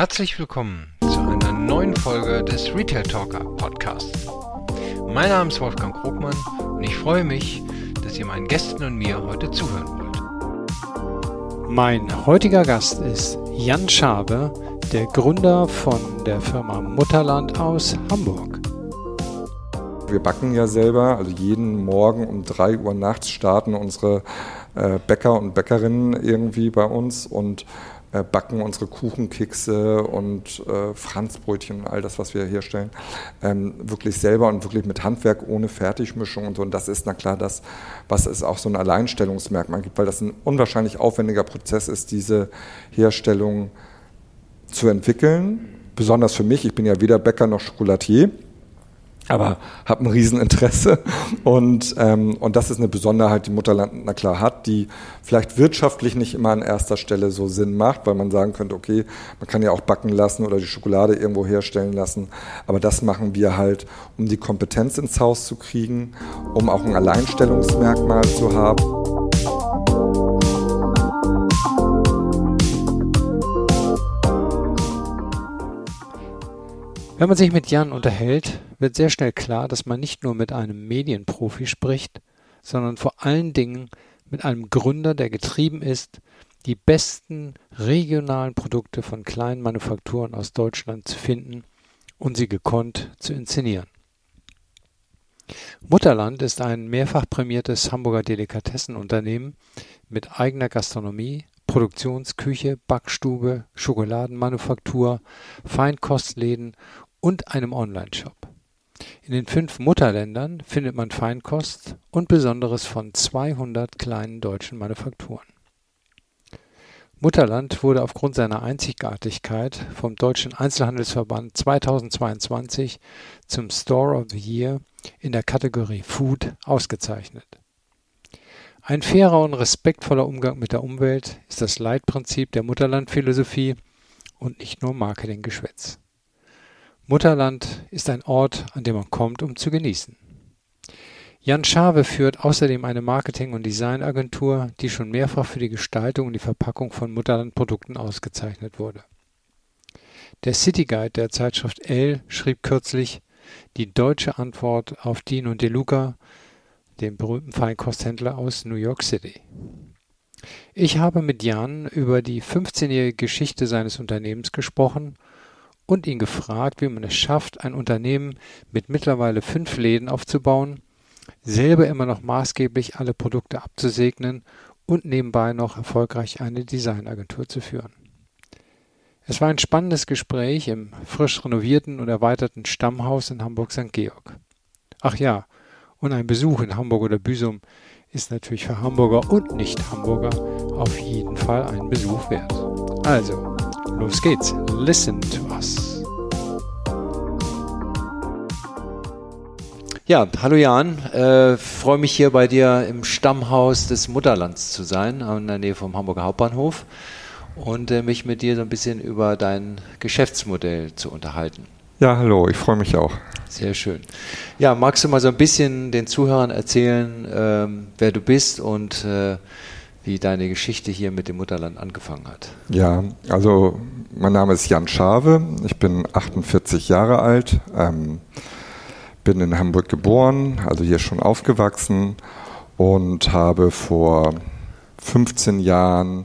Herzlich willkommen zu einer neuen Folge des Retail Talker Podcasts. Mein Name ist Wolfgang Krugmann und ich freue mich, dass ihr meinen Gästen und mir heute zuhören wollt. Mein heutiger Gast ist Jan Schabe, der Gründer von der Firma Mutterland aus Hamburg. Wir backen ja selber, also jeden Morgen um 3 Uhr nachts starten unsere äh, Bäcker und Bäckerinnen irgendwie bei uns und äh, backen unsere Kuchenkekse und äh, Franzbrötchen und all das, was wir herstellen, ähm, wirklich selber und wirklich mit Handwerk ohne Fertigmischung und so. Und das ist na klar das, was es auch so ein Alleinstellungsmerkmal gibt, weil das ein unwahrscheinlich aufwendiger Prozess ist, diese Herstellung zu entwickeln. Besonders für mich, ich bin ja weder Bäcker noch Schokolatier aber habe ein Rieseninteresse. Und, ähm, und das ist eine Besonderheit, die Mutterland na klar hat, die vielleicht wirtschaftlich nicht immer an erster Stelle so Sinn macht, weil man sagen könnte, okay, man kann ja auch backen lassen oder die Schokolade irgendwo herstellen lassen. Aber das machen wir halt, um die Kompetenz ins Haus zu kriegen, um auch ein Alleinstellungsmerkmal zu haben. Wenn man sich mit Jan unterhält, wird sehr schnell klar, dass man nicht nur mit einem Medienprofi spricht, sondern vor allen Dingen mit einem Gründer, der getrieben ist, die besten regionalen Produkte von kleinen Manufakturen aus Deutschland zu finden und sie gekonnt zu inszenieren. Mutterland ist ein mehrfach prämiertes Hamburger Delikatessenunternehmen mit eigener Gastronomie, Produktionsküche, Backstube, Schokoladenmanufaktur, Feinkostläden und einem Onlineshop. In den fünf Mutterländern findet man Feinkost und Besonderes von 200 kleinen deutschen Manufakturen. Mutterland wurde aufgrund seiner Einzigartigkeit vom Deutschen Einzelhandelsverband 2022 zum Store of the Year in der Kategorie Food ausgezeichnet. Ein fairer und respektvoller Umgang mit der Umwelt ist das Leitprinzip der Mutterland-Philosophie und nicht nur Marketinggeschwätz. Mutterland ist ein Ort, an dem man kommt, um zu genießen. Jan Schave führt außerdem eine Marketing- und Designagentur, die schon mehrfach für die Gestaltung und die Verpackung von Mutterland-Produkten ausgezeichnet wurde. Der City Guide der Zeitschrift L schrieb kürzlich, die deutsche Antwort auf Dino De Luca, dem berühmten Feinkosthändler aus New York City. Ich habe mit Jan über die 15-jährige Geschichte seines Unternehmens gesprochen und ihn gefragt, wie man es schafft, ein Unternehmen mit mittlerweile fünf Läden aufzubauen, selber immer noch maßgeblich alle Produkte abzusegnen und nebenbei noch erfolgreich eine Designagentur zu führen. Es war ein spannendes Gespräch im frisch renovierten und erweiterten Stammhaus in Hamburg St. Georg. Ach ja, und ein Besuch in Hamburg oder Büsum ist natürlich für Hamburger und Nicht-Hamburger auf jeden Fall ein Besuch wert. Also, Los geht's. Listen to us. Ja, hallo Jan. Äh, Freue mich hier bei dir im Stammhaus des Mutterlands zu sein, in der Nähe vom Hamburger Hauptbahnhof und äh, mich mit dir so ein bisschen über dein Geschäftsmodell zu unterhalten. Ja, hallo, ich freue mich auch. Sehr schön. Ja, magst du mal so ein bisschen den Zuhörern erzählen, ähm, wer du bist und äh, wie deine Geschichte hier mit dem Mutterland angefangen hat. Ja, also mein Name ist Jan Schave, ich bin 48 Jahre alt, ähm, bin in Hamburg geboren, also hier schon aufgewachsen und habe vor 15 Jahren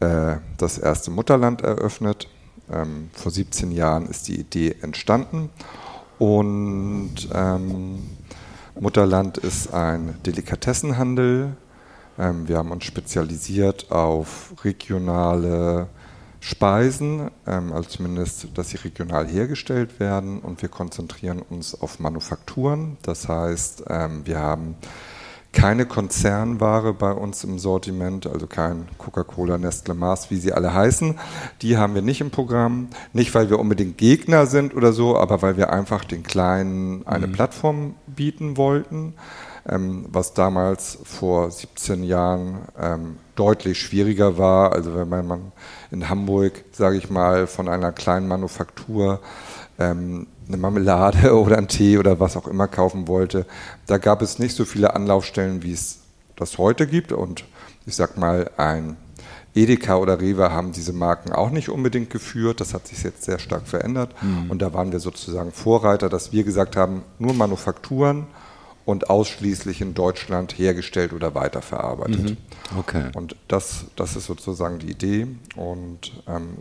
äh, das erste Mutterland eröffnet. Ähm, vor 17 Jahren ist die Idee entstanden und ähm, Mutterland ist ein Delikatessenhandel wir haben uns spezialisiert auf regionale Speisen, ähm, also zumindest, dass sie regional hergestellt werden und wir konzentrieren uns auf Manufakturen. Das heißt, ähm, wir haben keine Konzernware bei uns im Sortiment, also kein Coca-Cola, Nestle, Mars, wie sie alle heißen. Die haben wir nicht im Programm. Nicht, weil wir unbedingt Gegner sind oder so, aber weil wir einfach den Kleinen eine mhm. Plattform bieten wollten ähm, was damals vor 17 Jahren ähm, deutlich schwieriger war. Also wenn man in Hamburg, sage ich mal, von einer kleinen Manufaktur ähm, eine Marmelade oder einen Tee oder was auch immer kaufen wollte, da gab es nicht so viele Anlaufstellen, wie es das heute gibt. Und ich sag mal, ein Edeka oder Rewe haben diese Marken auch nicht unbedingt geführt. Das hat sich jetzt sehr stark verändert. Mhm. Und da waren wir sozusagen Vorreiter, dass wir gesagt haben, nur Manufakturen und ausschließlich in Deutschland hergestellt oder weiterverarbeitet. Mhm. Okay. Und das, das ist sozusagen die Idee. Und ähm,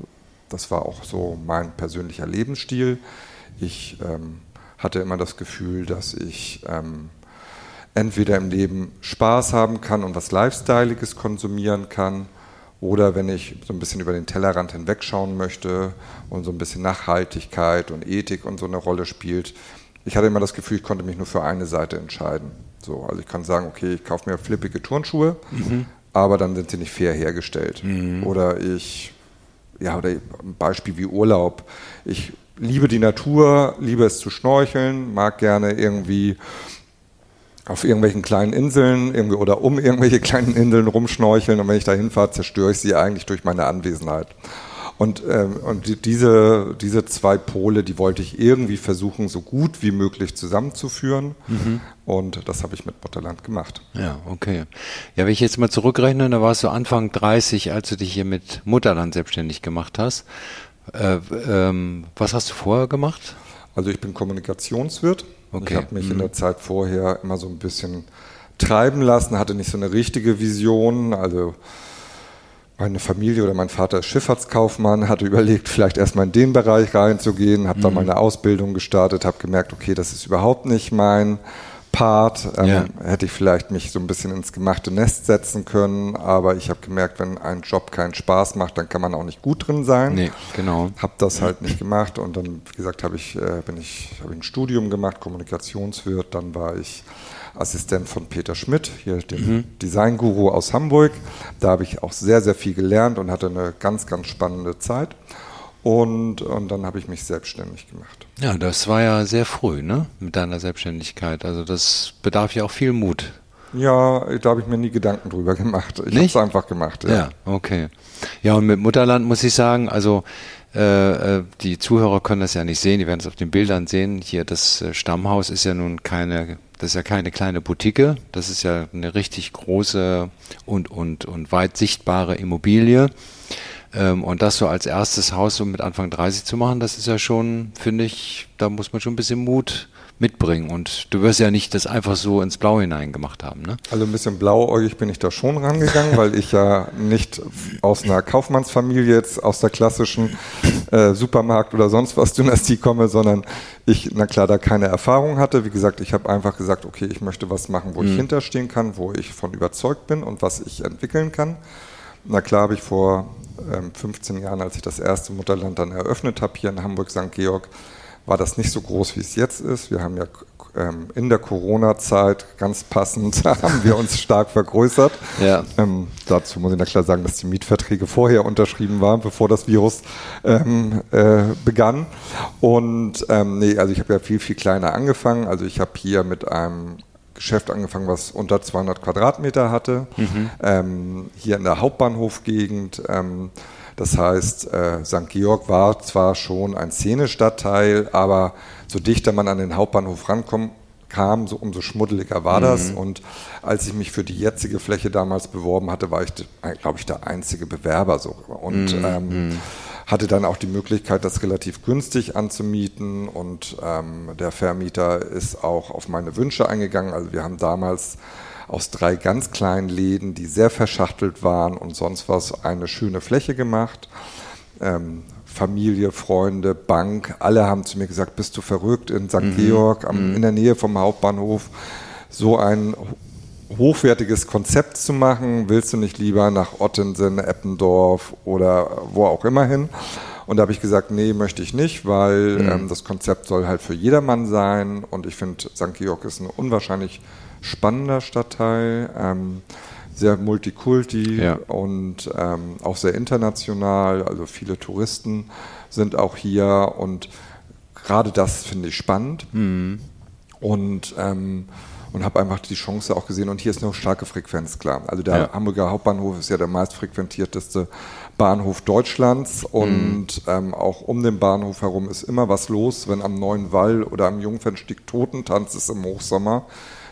das war auch so mein persönlicher Lebensstil. Ich ähm, hatte immer das Gefühl, dass ich ähm, entweder im Leben Spaß haben kann und was Lifestyleiges konsumieren kann, oder wenn ich so ein bisschen über den Tellerrand hinwegschauen möchte und so ein bisschen Nachhaltigkeit und Ethik und so eine Rolle spielt. Ich hatte immer das Gefühl, ich konnte mich nur für eine Seite entscheiden. So, also ich kann sagen, okay, ich kaufe mir flippige Turnschuhe, mhm. aber dann sind sie nicht fair hergestellt. Mhm. Oder ich, ja, oder ein Beispiel wie Urlaub. Ich liebe die Natur, liebe es zu schnorcheln, mag gerne irgendwie auf irgendwelchen kleinen Inseln irgendwie oder um irgendwelche kleinen Inseln rumschnorcheln und wenn ich da hinfahre, zerstöre ich sie eigentlich durch meine Anwesenheit. Und, ähm, und diese, diese zwei Pole, die wollte ich irgendwie versuchen, so gut wie möglich zusammenzuführen. Mhm. Und das habe ich mit Mutterland gemacht. Ja, okay. Ja, wenn ich jetzt mal zurückrechne, da warst du Anfang 30, als du dich hier mit Mutterland selbstständig gemacht hast. Äh, ähm, was hast du vorher gemacht? Also ich bin Kommunikationswirt. Okay. Ich habe mich mhm. in der Zeit vorher immer so ein bisschen treiben lassen, hatte nicht so eine richtige Vision. Also meine Familie oder mein Vater ist Schifffahrtskaufmann, hatte überlegt, vielleicht erstmal in den Bereich reinzugehen, habe mhm. dann meine Ausbildung gestartet, habe gemerkt, okay, das ist überhaupt nicht mein Part. Ähm, ja. Hätte ich vielleicht mich so ein bisschen ins gemachte Nest setzen können, aber ich habe gemerkt, wenn ein Job keinen Spaß macht, dann kann man auch nicht gut drin sein. Nee, genau. Habe das halt nicht gemacht und dann, wie gesagt, habe ich, äh, bin ich, habe ein Studium gemacht, Kommunikationswirt, dann war ich Assistent von Peter Schmidt, hier dem mhm. Designguru aus Hamburg. Da habe ich auch sehr, sehr viel gelernt und hatte eine ganz, ganz spannende Zeit. Und, und dann habe ich mich selbstständig gemacht. Ja, das war ja sehr früh, ne? Mit deiner Selbstständigkeit. Also das bedarf ja auch viel Mut. Ja, da habe ich mir nie Gedanken drüber gemacht. Ich habe es einfach gemacht. Ja. ja, okay. Ja, und mit Mutterland muss ich sagen, also äh, äh, die Zuhörer können das ja nicht sehen, die werden es auf den Bildern sehen. Hier das äh, Stammhaus ist ja nun keine, das ist ja keine kleine Boutique, das ist ja eine richtig große und und und weit sichtbare Immobilie. Ähm, und das so als erstes Haus so mit Anfang 30 zu machen, das ist ja schon, finde ich, da muss man schon ein bisschen Mut mitbringen. Und du wirst ja nicht das einfach so ins Blau hinein gemacht haben, ne? Also ein bisschen blauäugig bin ich da schon rangegangen, weil ich ja nicht aus einer Kaufmannsfamilie jetzt aus der klassischen äh, Supermarkt oder sonst was Dynastie komme, sondern ich, na klar, da keine Erfahrung hatte. Wie gesagt, ich habe einfach gesagt, okay, ich möchte was machen, wo mhm. ich hinterstehen kann, wo ich von überzeugt bin und was ich entwickeln kann. Na klar habe ich vor ähm, 15 Jahren, als ich das erste Mutterland dann eröffnet habe, hier in Hamburg St. Georg, war das nicht so groß, wie es jetzt ist. Wir haben ja ähm, in der Corona-Zeit ganz passend haben wir uns stark vergrößert. Ja. Ähm, dazu muss ich na klar sagen, dass die Mietverträge vorher unterschrieben waren, bevor das Virus ähm, äh, begann. Und ähm, nee, also ich habe ja viel, viel kleiner angefangen. Also ich habe hier mit einem Geschäft angefangen, was unter 200 Quadratmeter hatte, mhm. ähm, hier in der Hauptbahnhofgegend. Das heißt, äh, St. Georg war zwar schon ein Szenestadtteil, aber so dichter man an den Hauptbahnhof rankommt, kam, so, umso schmuddeliger war das. Mhm. Und als ich mich für die jetzige Fläche damals beworben hatte, war ich, glaube ich, der einzige Bewerber so. Und mhm. ähm, mhm. hatte dann auch die Möglichkeit, das relativ günstig anzumieten. Und ähm, der Vermieter ist auch auf meine Wünsche eingegangen. Also wir haben damals aus drei ganz kleinen Läden, die sehr verschachtelt waren und sonst was, eine schöne Fläche gemacht. Ähm, Familie, Freunde, Bank, alle haben zu mir gesagt, bist du verrückt in St. Mhm. Georg, am, mhm. in der Nähe vom Hauptbahnhof, so ein hochwertiges Konzept zu machen, willst du nicht lieber nach Ottensen, Eppendorf oder wo auch immer hin? Und da habe ich gesagt, nee, möchte ich nicht, weil mhm. ähm, das Konzept soll halt für jedermann sein und ich finde, St. Georg ist eine unwahrscheinlich spannender Stadtteil, ähm, sehr multikulti ja. und ähm, auch sehr international. Also viele Touristen sind auch hier und gerade das finde ich spannend. Mhm. Und ähm, und habe einfach die Chance auch gesehen. Und hier ist eine starke Frequenz, klar. Also der ja. Hamburger Hauptbahnhof ist ja der meistfrequentierteste Bahnhof Deutschlands und mhm. ähm, auch um den Bahnhof herum ist immer was los, wenn am Neuen Wall oder am Jungfernstieg Totentanz ist im Hochsommer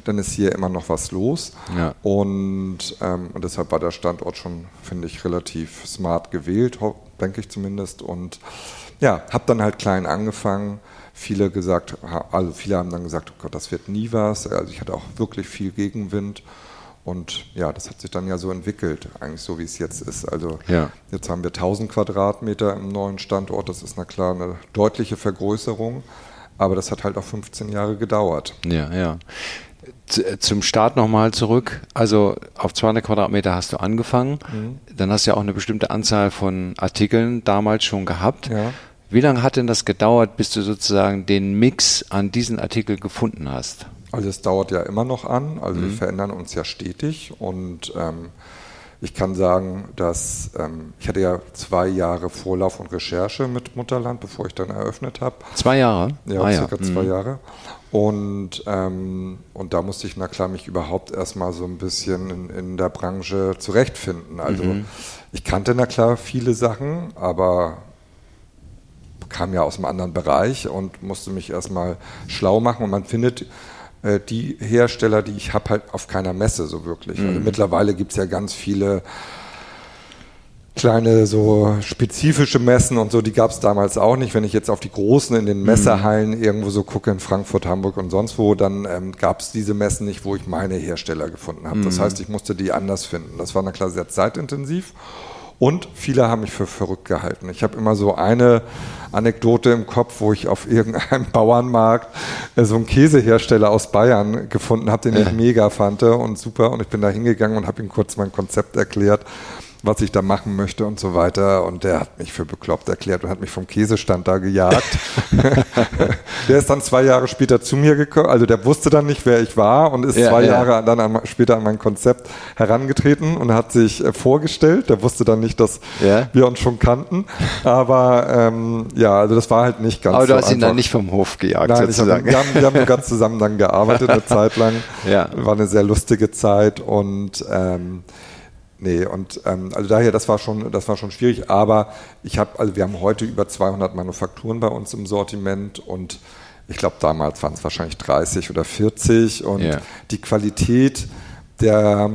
dann ist hier immer noch was los. Ja. Und, ähm, und deshalb war der Standort schon, finde ich, relativ smart gewählt, denke ich zumindest. Und ja, habe dann halt klein angefangen. Viele gesagt, also viele haben dann gesagt, oh Gott, das wird nie was. Also ich hatte auch wirklich viel Gegenwind. Und ja, das hat sich dann ja so entwickelt, eigentlich so wie es jetzt ist. Also ja. jetzt haben wir 1000 Quadratmeter im neuen Standort. Das ist na klar eine deutliche Vergrößerung. Aber das hat halt auch 15 Jahre gedauert. Ja, ja. Äh, zum Start nochmal zurück. Also auf 200 Quadratmeter hast du angefangen. Mhm. Dann hast du ja auch eine bestimmte Anzahl von Artikeln damals schon gehabt. Ja. Wie lange hat denn das gedauert, bis du sozusagen den Mix an diesen Artikel gefunden hast? Also es dauert ja immer noch an. Also mhm. wir verändern uns ja stetig und ähm, ich kann sagen, dass ähm, ich hatte ja zwei Jahre Vorlauf und Recherche mit Mutterland, bevor ich dann eröffnet habe. Zwei Jahre? Ja, ah, circa ja. zwei mhm. Jahre. Und, ähm, und da musste ich, na klar, mich überhaupt erstmal so ein bisschen in, in der Branche zurechtfinden. Also mhm. ich kannte, na klar, viele Sachen, aber kam ja aus einem anderen Bereich und musste mich erstmal schlau machen. Und man findet äh, die Hersteller, die ich habe, halt auf keiner Messe so wirklich. Also mhm. Also mittlerweile gibt es ja ganz viele kleine so spezifische Messen und so, die gab es damals auch nicht. Wenn ich jetzt auf die großen in den mhm. Messehallen irgendwo so gucke, in Frankfurt, Hamburg und sonst wo, dann ähm, gab es diese Messen nicht, wo ich meine Hersteller gefunden habe. Mhm. Das heißt, ich musste die anders finden. Das war na klar sehr zeitintensiv. Und viele haben mich für verrückt gehalten. Ich habe immer so eine Anekdote im Kopf, wo ich auf irgendeinem Bauernmarkt äh, so einen Käsehersteller aus Bayern gefunden habe, den ich mega fand und super. Und ich bin da hingegangen und habe ihm kurz mein Konzept erklärt was ich da machen möchte und so weiter. Und der hat mich für bekloppt erklärt und hat mich vom Käsestand da gejagt. der ist dann zwei Jahre später zu mir gekommen, also der wusste dann nicht, wer ich war und ist ja, zwei ja. Jahre dann an, später an mein Konzept herangetreten und hat sich äh, vorgestellt. Der wusste dann nicht, dass ja. wir uns schon kannten. Aber ähm, ja, also das war halt nicht ganz Aber du so hast einfach. ihn dann nicht vom Hof gejagt Nein, sozusagen. Hab, wir, haben, wir haben sogar zusammen dann gearbeitet eine Zeit lang. Ja. War eine sehr lustige Zeit und ähm, Nee, und ähm, also daher, das war schon, das war schon schwierig, aber ich habe, also wir haben heute über 200 Manufakturen bei uns im Sortiment und ich glaube, damals waren es wahrscheinlich 30 oder 40 und yeah. die Qualität der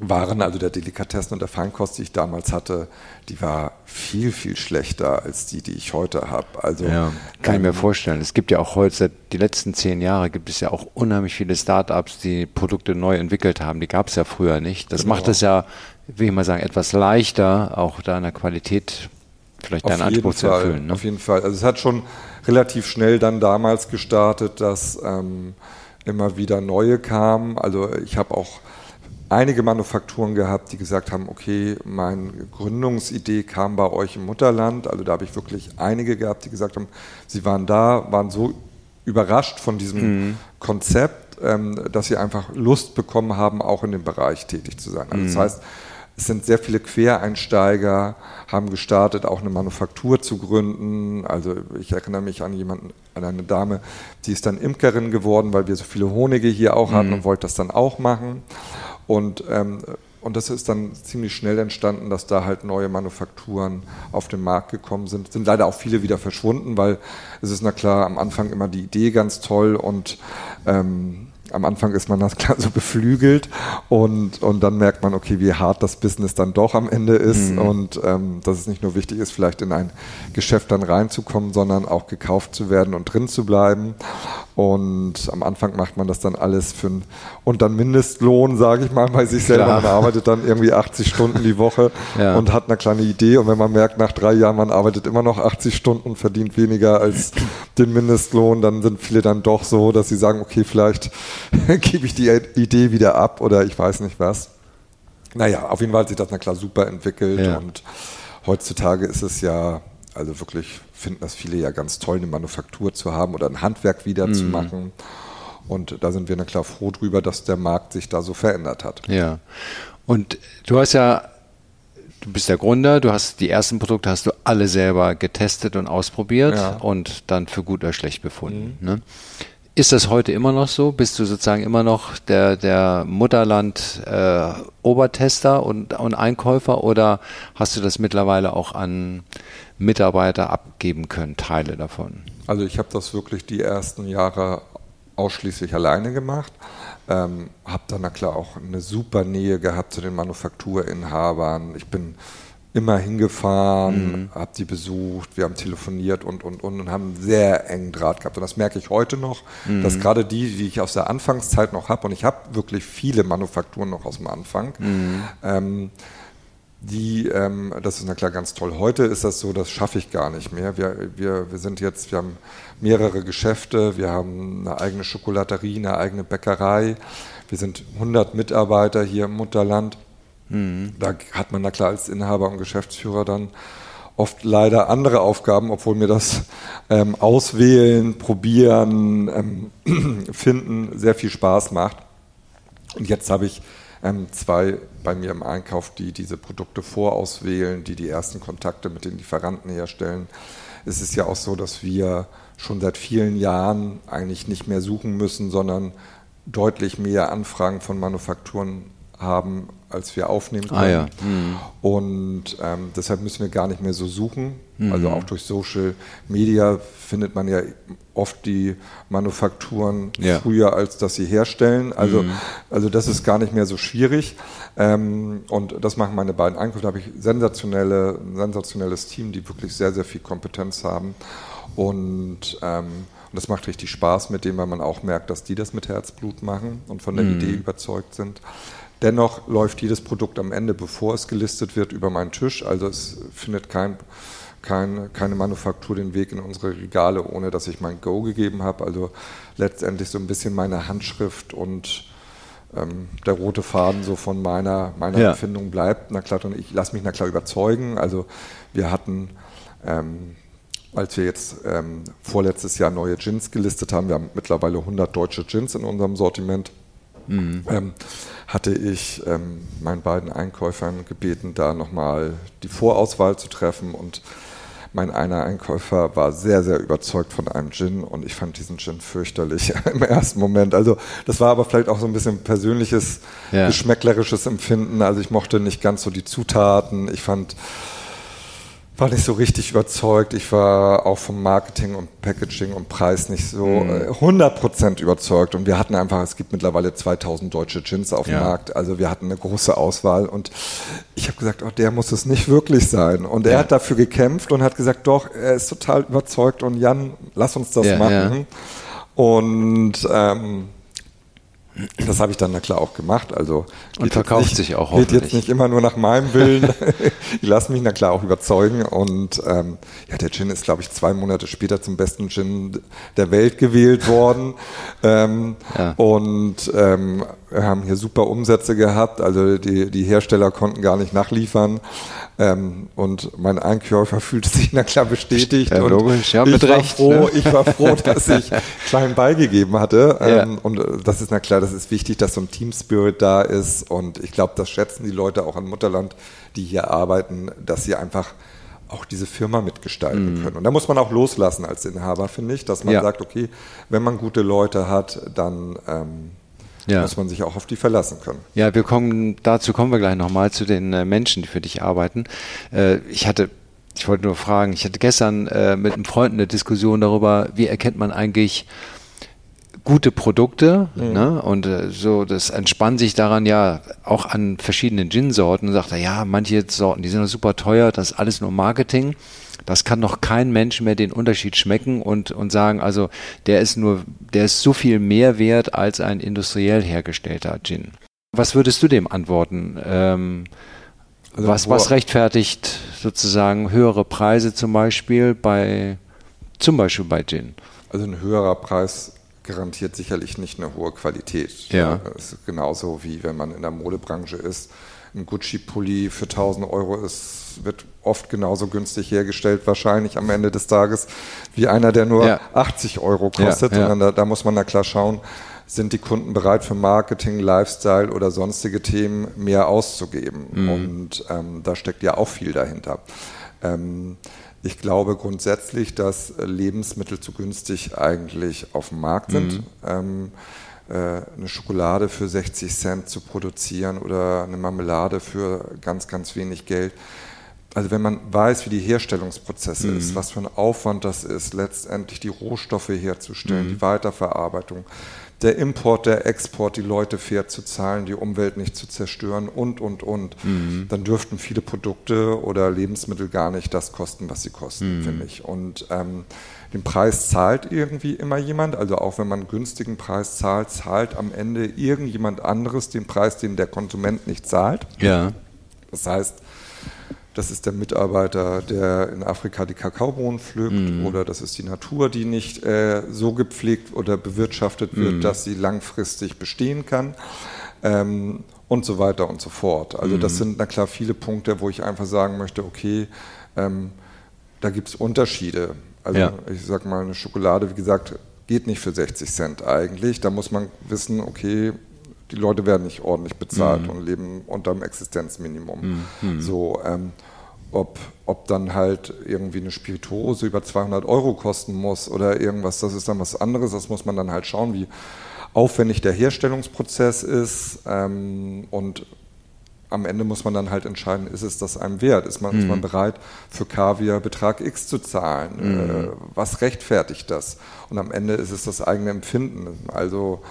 waren, also der Delikatessen und der Feinkost, die ich damals hatte, die war viel, viel schlechter als die, die ich heute habe. Also, ja, kann ähm, ich mir vorstellen. Es gibt ja auch heute, seit die letzten zehn Jahre gibt es ja auch unheimlich viele Startups, die Produkte neu entwickelt haben. Die gab es ja früher nicht. Das genau. macht es ja, will ich mal sagen, etwas leichter, auch da in der Qualität vielleicht deinen Anspruch zu erfüllen. Ne? Auf jeden Fall. Also es hat schon relativ schnell dann damals gestartet, dass ähm, immer wieder neue kamen. Also ich habe auch einige Manufakturen gehabt, die gesagt haben, okay, meine Gründungsidee kam bei euch im Mutterland. Also da habe ich wirklich einige gehabt, die gesagt haben, sie waren da, waren so überrascht von diesem mhm. Konzept, ähm, dass sie einfach Lust bekommen haben, auch in dem Bereich tätig zu sein. Also mhm. das heißt, es sind sehr viele Quereinsteiger, haben gestartet, auch eine Manufaktur zu gründen. Also ich erinnere mich an jemanden, an eine Dame, die ist dann Imkerin geworden, weil wir so viele Honige hier auch hatten mhm. und wollte das dann auch machen. Und, ähm, und das ist dann ziemlich schnell entstanden, dass da halt neue Manufakturen auf den Markt gekommen sind. Sind leider auch viele wieder verschwunden, weil es ist na klar am Anfang immer die Idee ganz toll und ähm, am Anfang ist man das klar so beflügelt und, und dann merkt man, okay, wie hart das Business dann doch am Ende ist mhm. und ähm, dass es nicht nur wichtig ist, vielleicht in ein Geschäft dann reinzukommen, sondern auch gekauft zu werden und drin zu bleiben. Und am Anfang macht man das dann alles für einen, und dann Mindestlohn, sage ich mal, bei sich selber. Klar. Man arbeitet dann irgendwie 80 Stunden die Woche ja. und hat eine kleine Idee. Und wenn man merkt, nach drei Jahren, man arbeitet immer noch 80 Stunden und verdient weniger als den Mindestlohn, dann sind viele dann doch so, dass sie sagen, okay, vielleicht gebe ich die Idee wieder ab oder ich weiß nicht was. Naja, auf jeden Fall hat sich das na klar super entwickelt ja. und heutzutage ist es ja, also wirklich finden das viele ja ganz toll, eine Manufaktur zu haben oder ein Handwerk wieder mhm. zu machen. Und da sind wir na klar froh drüber, dass der Markt sich da so verändert hat. Ja. Und du hast ja, du bist der Gründer, du hast die ersten Produkte hast du alle selber getestet und ausprobiert ja. und dann für gut oder schlecht befunden. Mhm. Ne? Ist das heute immer noch so? Bist du sozusagen immer noch der, der Mutterland-Obertester äh, und, und Einkäufer oder hast du das mittlerweile auch an Mitarbeiter abgeben können, Teile davon? Also ich habe das wirklich die ersten Jahre ausschließlich alleine gemacht. Ähm, habe dann na klar auch eine super Nähe gehabt zu den Manufakturinhabern. Ich bin immer hingefahren, mhm. habe die besucht, wir haben telefoniert und, und, und, und haben einen sehr engen Draht gehabt. Und das merke ich heute noch, mhm. dass gerade die, die ich aus der Anfangszeit noch habe, und ich habe wirklich viele Manufakturen noch aus dem Anfang, mhm. ähm, die, ähm, das ist na klar ganz toll. Heute ist das so, das schaffe ich gar nicht mehr. Wir, wir, wir sind jetzt, wir haben mehrere Geschäfte, wir haben eine eigene Schokolaterie, eine eigene Bäckerei, wir sind 100 Mitarbeiter hier im Mutterland. Mhm. Da hat man na klar als Inhaber und Geschäftsführer dann oft leider andere Aufgaben, obwohl mir das ähm, Auswählen, Probieren, ähm, Finden sehr viel Spaß macht. Und jetzt habe ich zwei bei mir im Einkauf, die diese Produkte vorauswählen, die die ersten Kontakte mit den Lieferanten herstellen. Es ist ja auch so, dass wir schon seit vielen Jahren eigentlich nicht mehr suchen müssen, sondern deutlich mehr Anfragen von Manufakturen haben, als wir aufnehmen können. Ah, ja. mhm. Und ähm, deshalb müssen wir gar nicht mehr so suchen. Mhm. Also auch durch Social Media findet man ja oft die Manufakturen ja. früher, als dass sie herstellen. Also, mhm. also das ist gar nicht mehr so schwierig. Ähm, und das machen meine beiden Einkäufe. Da habe ich sensationelle, ein sensationelles Team, die wirklich sehr, sehr viel Kompetenz haben. Und ähm, und das macht richtig Spaß mit dem, weil man auch merkt, dass die das mit Herzblut machen und von der mm. Idee überzeugt sind. Dennoch läuft jedes Produkt am Ende, bevor es gelistet wird, über meinen Tisch. Also es findet kein, kein, keine Manufaktur den Weg in unsere Regale, ohne dass ich mein Go gegeben habe. Also letztendlich so ein bisschen meine Handschrift und ähm, der rote Faden so von meiner, meiner ja. Empfindung bleibt. Na klar, und ich lasse mich na klar überzeugen. Also wir hatten, ähm, als wir jetzt ähm, vorletztes Jahr neue Gins gelistet haben, wir haben mittlerweile 100 deutsche Gins in unserem Sortiment. Mhm. Ähm, hatte ich ähm, meinen beiden Einkäufern gebeten, da nochmal die Vorauswahl zu treffen und mein einer Einkäufer war sehr, sehr überzeugt von einem Gin und ich fand diesen Gin fürchterlich im ersten Moment. Also das war aber vielleicht auch so ein bisschen persönliches, ja. geschmäcklerisches Empfinden. Also ich mochte nicht ganz so die Zutaten. Ich fand war nicht so richtig überzeugt. Ich war auch vom Marketing und Packaging und Preis nicht so mhm. 100% äh, überzeugt. Und wir hatten einfach, es gibt mittlerweile 2000 deutsche Gins auf dem ja. Markt. Also wir hatten eine große Auswahl. Und ich habe gesagt, oh, der muss es nicht wirklich sein. Und er ja. hat dafür gekämpft und hat gesagt, doch, er ist total überzeugt. Und Jan, lass uns das ja, machen. Und ähm, das habe ich dann na klar auch gemacht. Also und verkauft nicht, sich auch Geht jetzt nicht immer nur nach meinem Willen. ich lasse mich na klar auch überzeugen. Und ähm, ja, der Gin ist, glaube ich, zwei Monate später zum besten Gin der Welt gewählt worden. ähm, ja. Und ähm, haben hier super Umsätze gehabt. Also die, die Hersteller konnten gar nicht nachliefern. Ähm, und mein Einkäufer fühlte sich na klar bestätigt. Ja, logisch, ja, mit ich Recht. War froh, ne? Ich war froh, dass ich klein beigegeben hatte. Ähm, ja. Und das ist na klar, das ist wichtig, dass so ein Team Spirit da ist. Und ich glaube, das schätzen die Leute auch an Mutterland, die hier arbeiten, dass sie einfach auch diese Firma mitgestalten mm. können. Und da muss man auch loslassen als Inhaber, finde ich, dass man ja. sagt, okay, wenn man gute Leute hat, dann ähm, ja. muss man sich auch auf die verlassen können. Ja, wir kommen, dazu kommen wir gleich nochmal zu den äh, Menschen, die für dich arbeiten. Äh, ich hatte ich wollte nur fragen, ich hatte gestern äh, mit einem Freund eine Diskussion darüber, wie erkennt man eigentlich gute Produkte mhm. ne? und äh, so, das entspannt sich daran ja auch an verschiedenen Gin-Sorten. Sagt er, ja, manche Sorten, die sind super teuer, das ist alles nur Marketing das kann noch kein Mensch mehr den Unterschied schmecken und, und sagen, also der ist nur, der ist so viel mehr wert als ein industriell hergestellter Gin. Was würdest du dem antworten? Ähm, also was, was rechtfertigt sozusagen höhere Preise zum Beispiel bei, zum Beispiel bei Gin? Also ein höherer Preis garantiert sicherlich nicht eine hohe Qualität. Ja. Das ist genauso wie wenn man in der Modebranche ist. Ein Gucci-Pulli für 1000 Euro ist, wird oft genauso günstig hergestellt, wahrscheinlich am Ende des Tages, wie einer, der nur ja. 80 Euro kostet. Ja, ja. Da, da, muss man da klar schauen, sind die Kunden bereit für Marketing, Lifestyle oder sonstige Themen mehr auszugeben? Mhm. Und ähm, da steckt ja auch viel dahinter. Ähm, ich glaube grundsätzlich, dass Lebensmittel zu günstig eigentlich auf dem Markt sind. Mhm. Ähm, äh, eine Schokolade für 60 Cent zu produzieren oder eine Marmelade für ganz, ganz wenig Geld also wenn man weiß, wie die Herstellungsprozesse mhm. ist, was für ein Aufwand das ist, letztendlich die Rohstoffe herzustellen, mhm. die Weiterverarbeitung, der Import, der Export, die Leute fair zu zahlen, die Umwelt nicht zu zerstören und, und, und, mhm. dann dürften viele Produkte oder Lebensmittel gar nicht das kosten, was sie kosten, mhm. finde ich. Und ähm, den Preis zahlt irgendwie immer jemand, also auch wenn man einen günstigen Preis zahlt, zahlt am Ende irgendjemand anderes den Preis, den der Konsument nicht zahlt. Ja. Das heißt, das ist der Mitarbeiter, der in Afrika die Kakaobohnen pflückt mm. oder das ist die Natur, die nicht äh, so gepflegt oder bewirtschaftet wird, mm. dass sie langfristig bestehen kann ähm, und so weiter und so fort. Also mm. das mhm. sind na klar viele Punkte, wo ich einfach sagen möchte, okay, ähm, da gibt es Unterschiede. Also ja. ich sag mal, eine Schokolade, wie gesagt, geht nicht für 60 Cent eigentlich. Da muss man wissen, okay, die Leute werden nicht ordentlich bezahlt mhm. und leben unter dem Existenzminimum. Mhm. mhm. So, ähm, ob, ob dann halt irgendwie eine Spirituose über 200 Euro kosten muss oder irgendwas, das ist dann was anderes. Das muss man dann halt schauen, wie aufwendig der Herstellungsprozess ist ähm, und am Ende muss man dann halt entscheiden, ist es das einem wert? Ist man, mhm. ist man mhm. bereit, für Kaviar Betrag X zu zahlen? Mhm. Äh, was rechtfertigt das? Und am Ende ist es das eigene Empfinden. Also,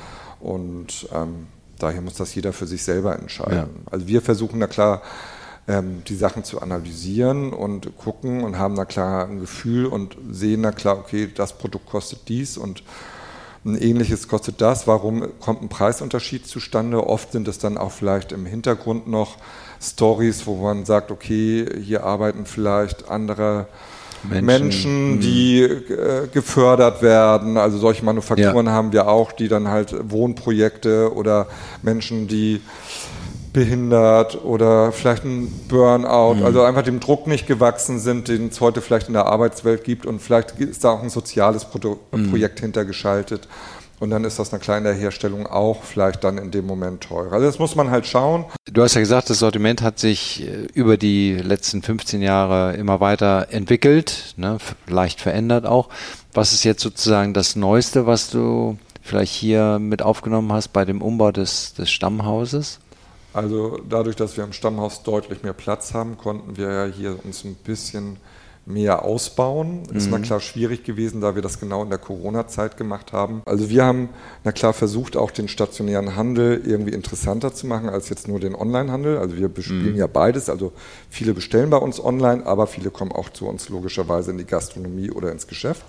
und ähm, daher muss das jeder für sich selber entscheiden. Ja. Also wir versuchen da klar, ähm, die Sachen zu analysieren und gucken und haben da klar ein Gefühl und sehen da klar, okay, das Produkt kostet dies und ein ähnliches kostet das. Warum kommt ein Preisunterschied zustande? Oft sind es dann auch vielleicht im Hintergrund noch Stories, wo man sagt, okay, hier arbeiten vielleicht andere Menschen, Menschen mhm. die äh, gefördert werden. Also solche Manufakturen ja. haben wir auch, die dann halt Wohnprojekte oder Menschen, die behindert oder vielleicht ein Burnout, mhm. also einfach dem Druck nicht gewachsen sind, den es heute vielleicht in der Arbeitswelt gibt und vielleicht ist da auch ein soziales Pro mhm. Projekt hintergeschaltet. Und dann ist das eine kleine Herstellung auch vielleicht dann in dem Moment teurer. Also das muss man halt schauen. Du hast ja gesagt, das Sortiment hat sich äh, über die letzten 15 Jahre immer weiter entwickelt, ne, leicht verändert auch. Was ist jetzt sozusagen das Neueste, was du vielleicht hier mit aufgenommen hast bei dem Umbau des, des Stammhauses? Also dadurch, dass wir im Stammhaus deutlich mehr Platz haben, konnten wir ja hier uns ein bisschen mehr ausbauen. Ist mhm. na klar schwierig gewesen, da wir das genau in der Corona-Zeit gemacht haben. Also wir haben na klar versucht, auch den stationären Handel irgendwie interessanter zu machen als jetzt nur den Online-Handel. Also wir bespielen mhm. ja beides. Also viele bestellen bei uns online, aber viele kommen auch zu uns logischerweise in die Gastronomie oder ins Geschäft.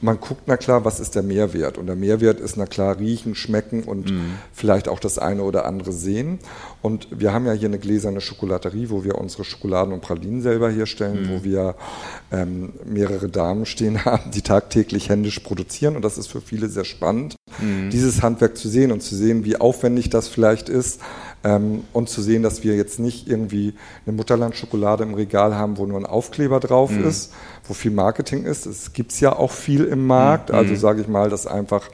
Man guckt na klar, was ist der Mehrwert? Und der Mehrwert ist na klar riechen, schmecken und mhm. vielleicht auch das eine oder andere sehen. Und wir haben ja hier eine gläserne Schokolaterie, wo wir unsere Schokoladen und Pralinen selber herstellen, wo mhm. wir ähm, mehrere Damen stehen haben, die tagtäglich händisch produzieren. Und das ist für viele sehr spannend, mhm. dieses Handwerk zu sehen und zu sehen, wie aufwendig das vielleicht ist. Ähm, und zu sehen, dass wir jetzt nicht irgendwie eine Mutterland-Schokolade im Regal haben, wo nur ein Aufkleber drauf mhm. ist, wo viel Marketing ist. Es gibt ja auch viel im Markt. Mhm. Also sage ich mal, dass einfach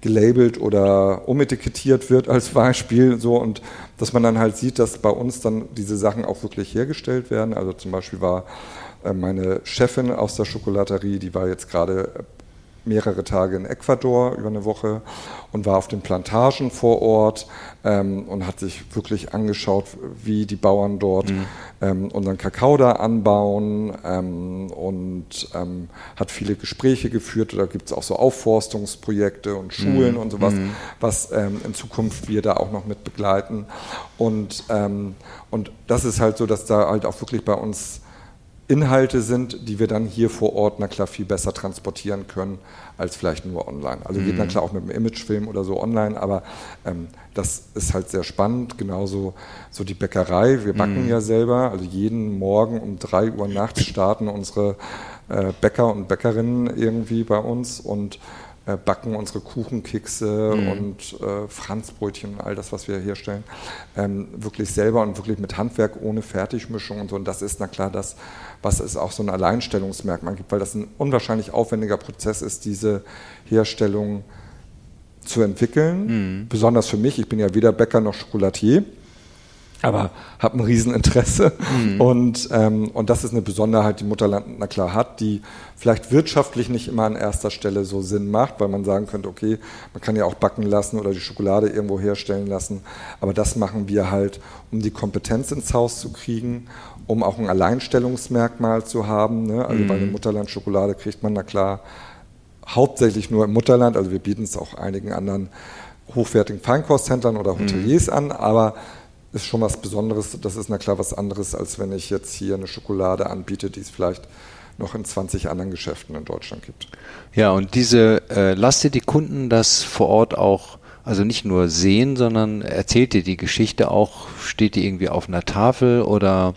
gelabelt oder umetikettiert wird als Beispiel so und dass man dann halt sieht, dass bei uns dann diese Sachen auch wirklich hergestellt werden. Also zum Beispiel war äh, meine Chefin aus der Schokolaterie, die war jetzt gerade mehrere Tage in Ecuador über eine Woche und war auf den Plantagen vor Ort ähm, und hat sich wirklich angeschaut, wie die Bauern dort mhm. ähm, unseren Kakao da anbauen ähm, und ähm, hat viele Gespräche geführt. Da gibt es auch so Aufforstungsprojekte und Schulen mhm. und sowas, mhm. was ähm, in Zukunft wir da auch noch mit begleiten. Und, ähm, und das ist halt so, dass da halt auch wirklich bei uns Inhalte sind, die wir dann hier vor Ort, na klar, viel besser transportieren können als vielleicht nur online. Also mhm. geht na klar auch mit einem Imagefilm oder so online, aber ähm, das ist halt sehr spannend. Genauso so die Bäckerei. Wir backen mhm. ja selber, also jeden Morgen um drei Uhr nachts starten unsere äh, Bäcker und Bäckerinnen irgendwie bei uns und äh, backen unsere Kuchenkekse mhm. und äh, Franzbrötchen und all das, was wir herstellen, ähm, wirklich selber und wirklich mit Handwerk ohne Fertigmischung und so. Und das ist na klar das, was es auch so ein Alleinstellungsmerkmal gibt, weil das ein unwahrscheinlich aufwendiger Prozess ist, diese Herstellung zu entwickeln. Mhm. Besonders für mich, ich bin ja weder Bäcker noch Schokolatier. Aber habe ein Rieseninteresse. Mhm. Und, ähm, und das ist eine Besonderheit, die Mutterland na klar hat, die vielleicht wirtschaftlich nicht immer an erster Stelle so Sinn macht, weil man sagen könnte, okay, man kann ja auch backen lassen oder die Schokolade irgendwo herstellen lassen. Aber das machen wir halt, um die Kompetenz ins Haus zu kriegen, um auch ein Alleinstellungsmerkmal zu haben. Ne? Also mhm. bei der Mutterland-Schokolade kriegt man na klar hauptsächlich nur im Mutterland, also wir bieten es auch einigen anderen hochwertigen Feinkosthändlern oder mhm. Hoteliers mhm. an, aber ist schon was Besonderes. Das ist na klar was anderes, als wenn ich jetzt hier eine Schokolade anbiete, die es vielleicht noch in 20 anderen Geschäften in Deutschland gibt. Ja, und diese, äh, lasst ihr die Kunden das vor Ort auch, also nicht nur sehen, sondern erzählt ihr die Geschichte auch, steht die irgendwie auf einer Tafel oder,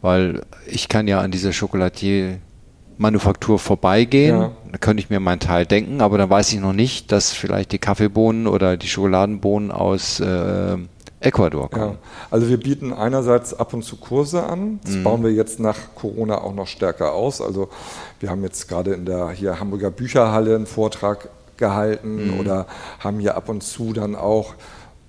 weil ich kann ja an dieser Schokolatier Manufaktur vorbeigehen, ja. da könnte ich mir meinen Teil denken, aber dann weiß ich noch nicht, dass vielleicht die Kaffeebohnen oder die Schokoladenbohnen aus äh, Ecuador kommen. Ja. Also wir bieten einerseits ab und zu Kurse an. Das mhm. bauen wir jetzt nach Corona auch noch stärker aus. Also wir haben jetzt gerade in der hier Hamburger Bücherhalle einen Vortrag gehalten mhm. oder haben hier ab und zu dann auch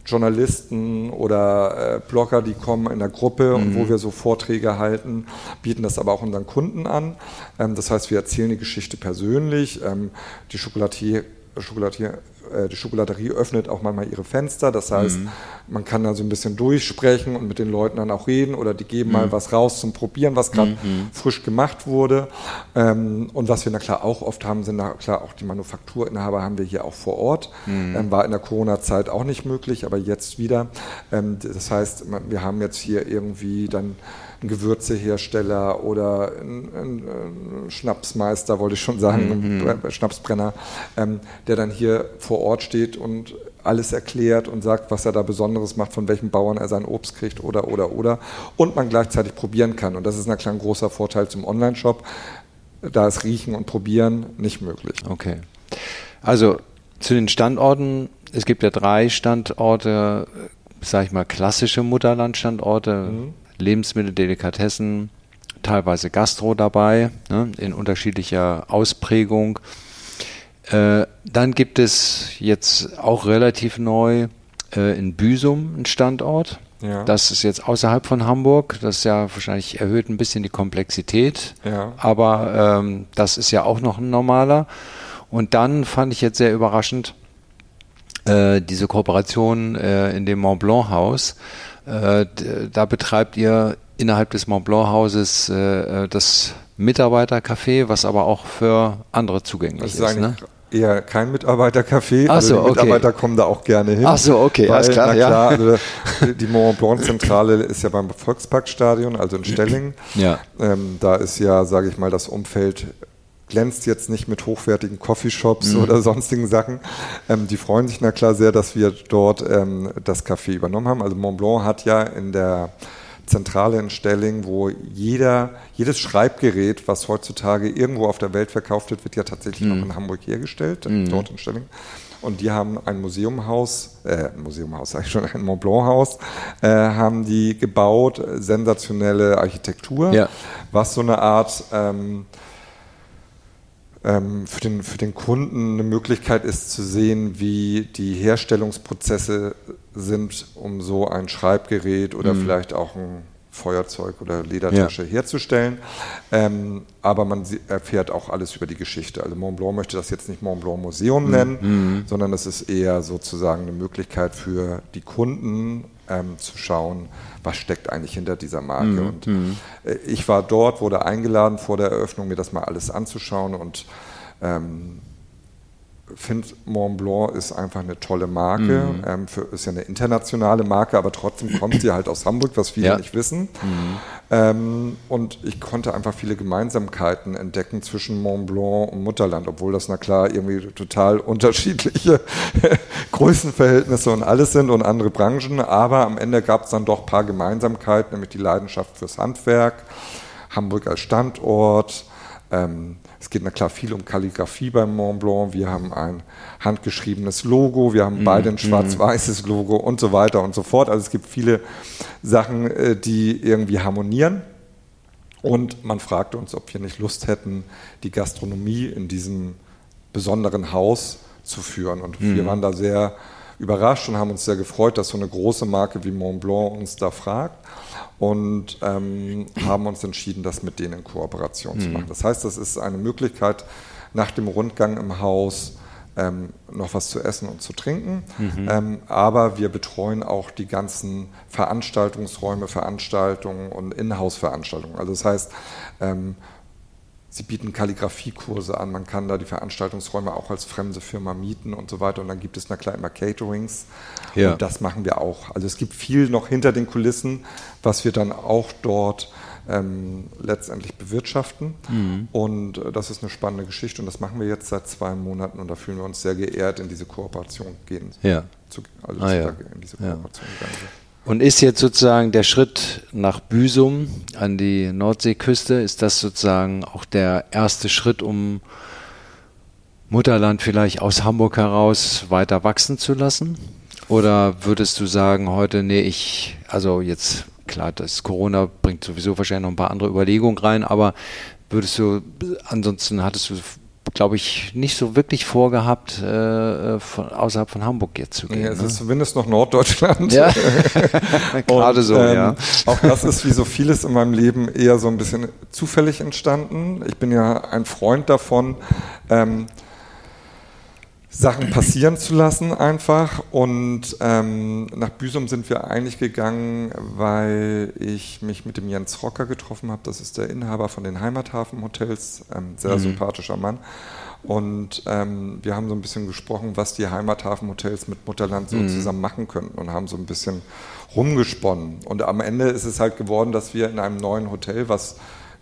Journalisten oder äh, Blogger, die kommen in der Gruppe mhm. und wo wir so Vorträge halten, bieten das aber auch unseren Kunden an. Ähm, das heißt, wir erzählen die Geschichte persönlich. Ähm, die Schokolatier, Schokolatier äh, die Schokolaterie öffnet auch manchmal ihre Fenster. Das heißt, mhm. man kann da so ein bisschen durchsprechen und mit den Leuten dann auch reden oder die geben mhm. mal was raus zum Probieren, was gerade mhm. frisch gemacht wurde. Ähm, und was wir na klar auch oft haben, sind na klar auch die Manufakturinhaber haben wir hier auch vor Ort. Mhm. Ähm, war in der Corona-Zeit auch nicht möglich, aber jetzt wieder. Ähm, das heißt, wir haben jetzt hier irgendwie dann ein Gewürzehersteller oder ein, ein, ein, Schnapsmeister, wollte ich schon sagen, mhm. ein Schnapsbrenner, ähm, der dann hier vor Ort steht und alles erklärt und sagt, was er da Besonderes macht, von welchen Bauern er sein Obst kriegt oder, oder, oder. Und man gleichzeitig probieren kann. Und das ist natürlich ein großer Vorteil zum Online-Shop. Da ist Riechen und Probieren nicht möglich. Okay. Also zu den Standorten. Es gibt ja drei Standorte, sage ich mal, klassische Mutterlandstandorte. Mhm. Lebensmittel, Delikatessen, teilweise Gastro dabei, ne, in unterschiedlicher Ausprägung. Äh, dann gibt es jetzt auch relativ neu äh, in Büsum einen Standort. Ja. Das ist jetzt außerhalb von Hamburg. Das ist ja wahrscheinlich erhöht ein bisschen die Komplexität. Ja. Aber ähm, das ist ja auch noch ein normaler. Und dann fand ich jetzt sehr überraschend äh, diese Kooperation äh, in dem Mont Blanc Haus. Äh, da betreibt ihr innerhalb des Mont Blanc Hauses äh, äh, das Mitarbeitercafé, was aber auch für andere zugänglich ist. Ne? Eher kein Mitarbeitercafé, also die okay. Mitarbeiter kommen da auch gerne hin. Ach so, okay, weil, alles klar. Ja. klar also die Mont Blanc Zentrale ist ja beim Volksparkstadion, also in Stellingen. Ja. Ähm, da ist ja, sage ich mal, das Umfeld glänzt jetzt nicht mit hochwertigen Coffeeshops mhm. oder sonstigen Sachen. Ähm, die freuen sich na klar sehr, dass wir dort ähm, das Café übernommen haben. Also Montblanc hat ja in der Zentrale in Stelling, wo jeder, jedes Schreibgerät, was heutzutage irgendwo auf der Welt verkauft wird, wird ja tatsächlich mhm. noch in Hamburg hergestellt, mhm. dort in Stelling. Und die haben ein Museumhaus, äh, Museumhaus sage ich schon, ein Mont Blanc Haus, äh, haben die gebaut, sensationelle Architektur, ja. was so eine Art ähm, für, den, für den Kunden eine Möglichkeit ist zu sehen, wie die Herstellungsprozesse sind, um so ein Schreibgerät oder mhm. vielleicht auch ein Feuerzeug oder Ledertasche ja. herzustellen. Ähm, aber man erfährt auch alles über die Geschichte. Also Mont Blanc möchte das jetzt nicht Mont Blanc Museum mhm. nennen, mhm. sondern es ist eher sozusagen eine Möglichkeit für die Kunden ähm, zu schauen, was steckt eigentlich hinter dieser Marke. Mhm. Und äh, ich war dort, wurde eingeladen vor der Eröffnung, mir das mal alles anzuschauen und ähm, finde Mont Blanc ist einfach eine tolle Marke. Mhm. Ähm, für, ist ja eine internationale Marke, aber trotzdem kommt sie halt aus Hamburg, was viele ja. nicht wissen. Mhm. Ähm, und ich konnte einfach viele Gemeinsamkeiten entdecken zwischen Mont Blanc und Mutterland, obwohl das na klar irgendwie total unterschiedliche Größenverhältnisse und alles sind und andere Branchen. Aber am Ende gab es dann doch ein paar Gemeinsamkeiten, nämlich die Leidenschaft fürs Handwerk, Hamburg als Standort. Ähm, es geht na klar viel um Kalligrafie beim Mont Blanc. Wir haben ein handgeschriebenes Logo, wir haben beide ein mhm. schwarz-weißes Logo und so weiter und so fort. Also es gibt viele Sachen, äh, die irgendwie harmonieren. Und man fragte uns, ob wir nicht Lust hätten, die Gastronomie in diesem besonderen Haus zu führen. Und mhm. wir waren da sehr überrascht und haben uns sehr gefreut, dass so eine große Marke wie Montblanc uns da fragt und ähm, haben uns entschieden, das mit denen in Kooperation mhm. zu machen. Das heißt, das ist eine Möglichkeit, nach dem Rundgang im Haus ähm, noch was zu essen und zu trinken. Mhm. Ähm, aber wir betreuen auch die ganzen Veranstaltungsräume, Veranstaltungen und Inhouse-Veranstaltungen. Also das heißt, ähm, Sie bieten Kalligrafiekurse an, man kann da die Veranstaltungsräume auch als fremde Firma mieten und so weiter. Und dann gibt es na klar immer Caterings. Ja. Und das machen wir auch. Also es gibt viel noch hinter den Kulissen, was wir dann auch dort ähm, letztendlich bewirtschaften. Mhm. Und äh, das ist eine spannende Geschichte und das machen wir jetzt seit zwei Monaten und da fühlen wir uns sehr geehrt, in diese Kooperation gehen. Ja. Zu, also ah, ja. in diese Kooperation ja. gegangen Und ist jetzt sozusagen der Schritt nach Büsum an die Nordseeküste, ist das sozusagen auch der erste Schritt, um Mutterland vielleicht aus Hamburg heraus weiter wachsen zu lassen? Oder würdest du sagen heute, nee, ich, also jetzt klar, das Corona bringt sowieso wahrscheinlich noch ein paar andere Überlegungen rein, aber würdest du, ansonsten hattest du, glaube ich, nicht so wirklich vorgehabt, äh, von, außerhalb von Hamburg jetzt zu gehen. Ja, es ne? ist zumindest noch Norddeutschland. Ja, gerade so, ähm, ja. Auch das ist wie so vieles in meinem Leben eher so ein bisschen zufällig entstanden. Ich bin ja ein Freund davon, ähm, Sachen passieren zu lassen einfach. Und ähm, nach Büsum sind wir eigentlich gegangen, weil ich mich mit dem Jens Rocker getroffen habe. Das ist der Inhaber von den Heimathafenhotels, ähm, sehr mhm. sympathischer Mann. Und ähm, wir haben so ein bisschen gesprochen, was die Heimathafenhotels mit Mutterland so mhm. zusammen machen könnten und haben so ein bisschen rumgesponnen. Und am Ende ist es halt geworden, dass wir in einem neuen Hotel, was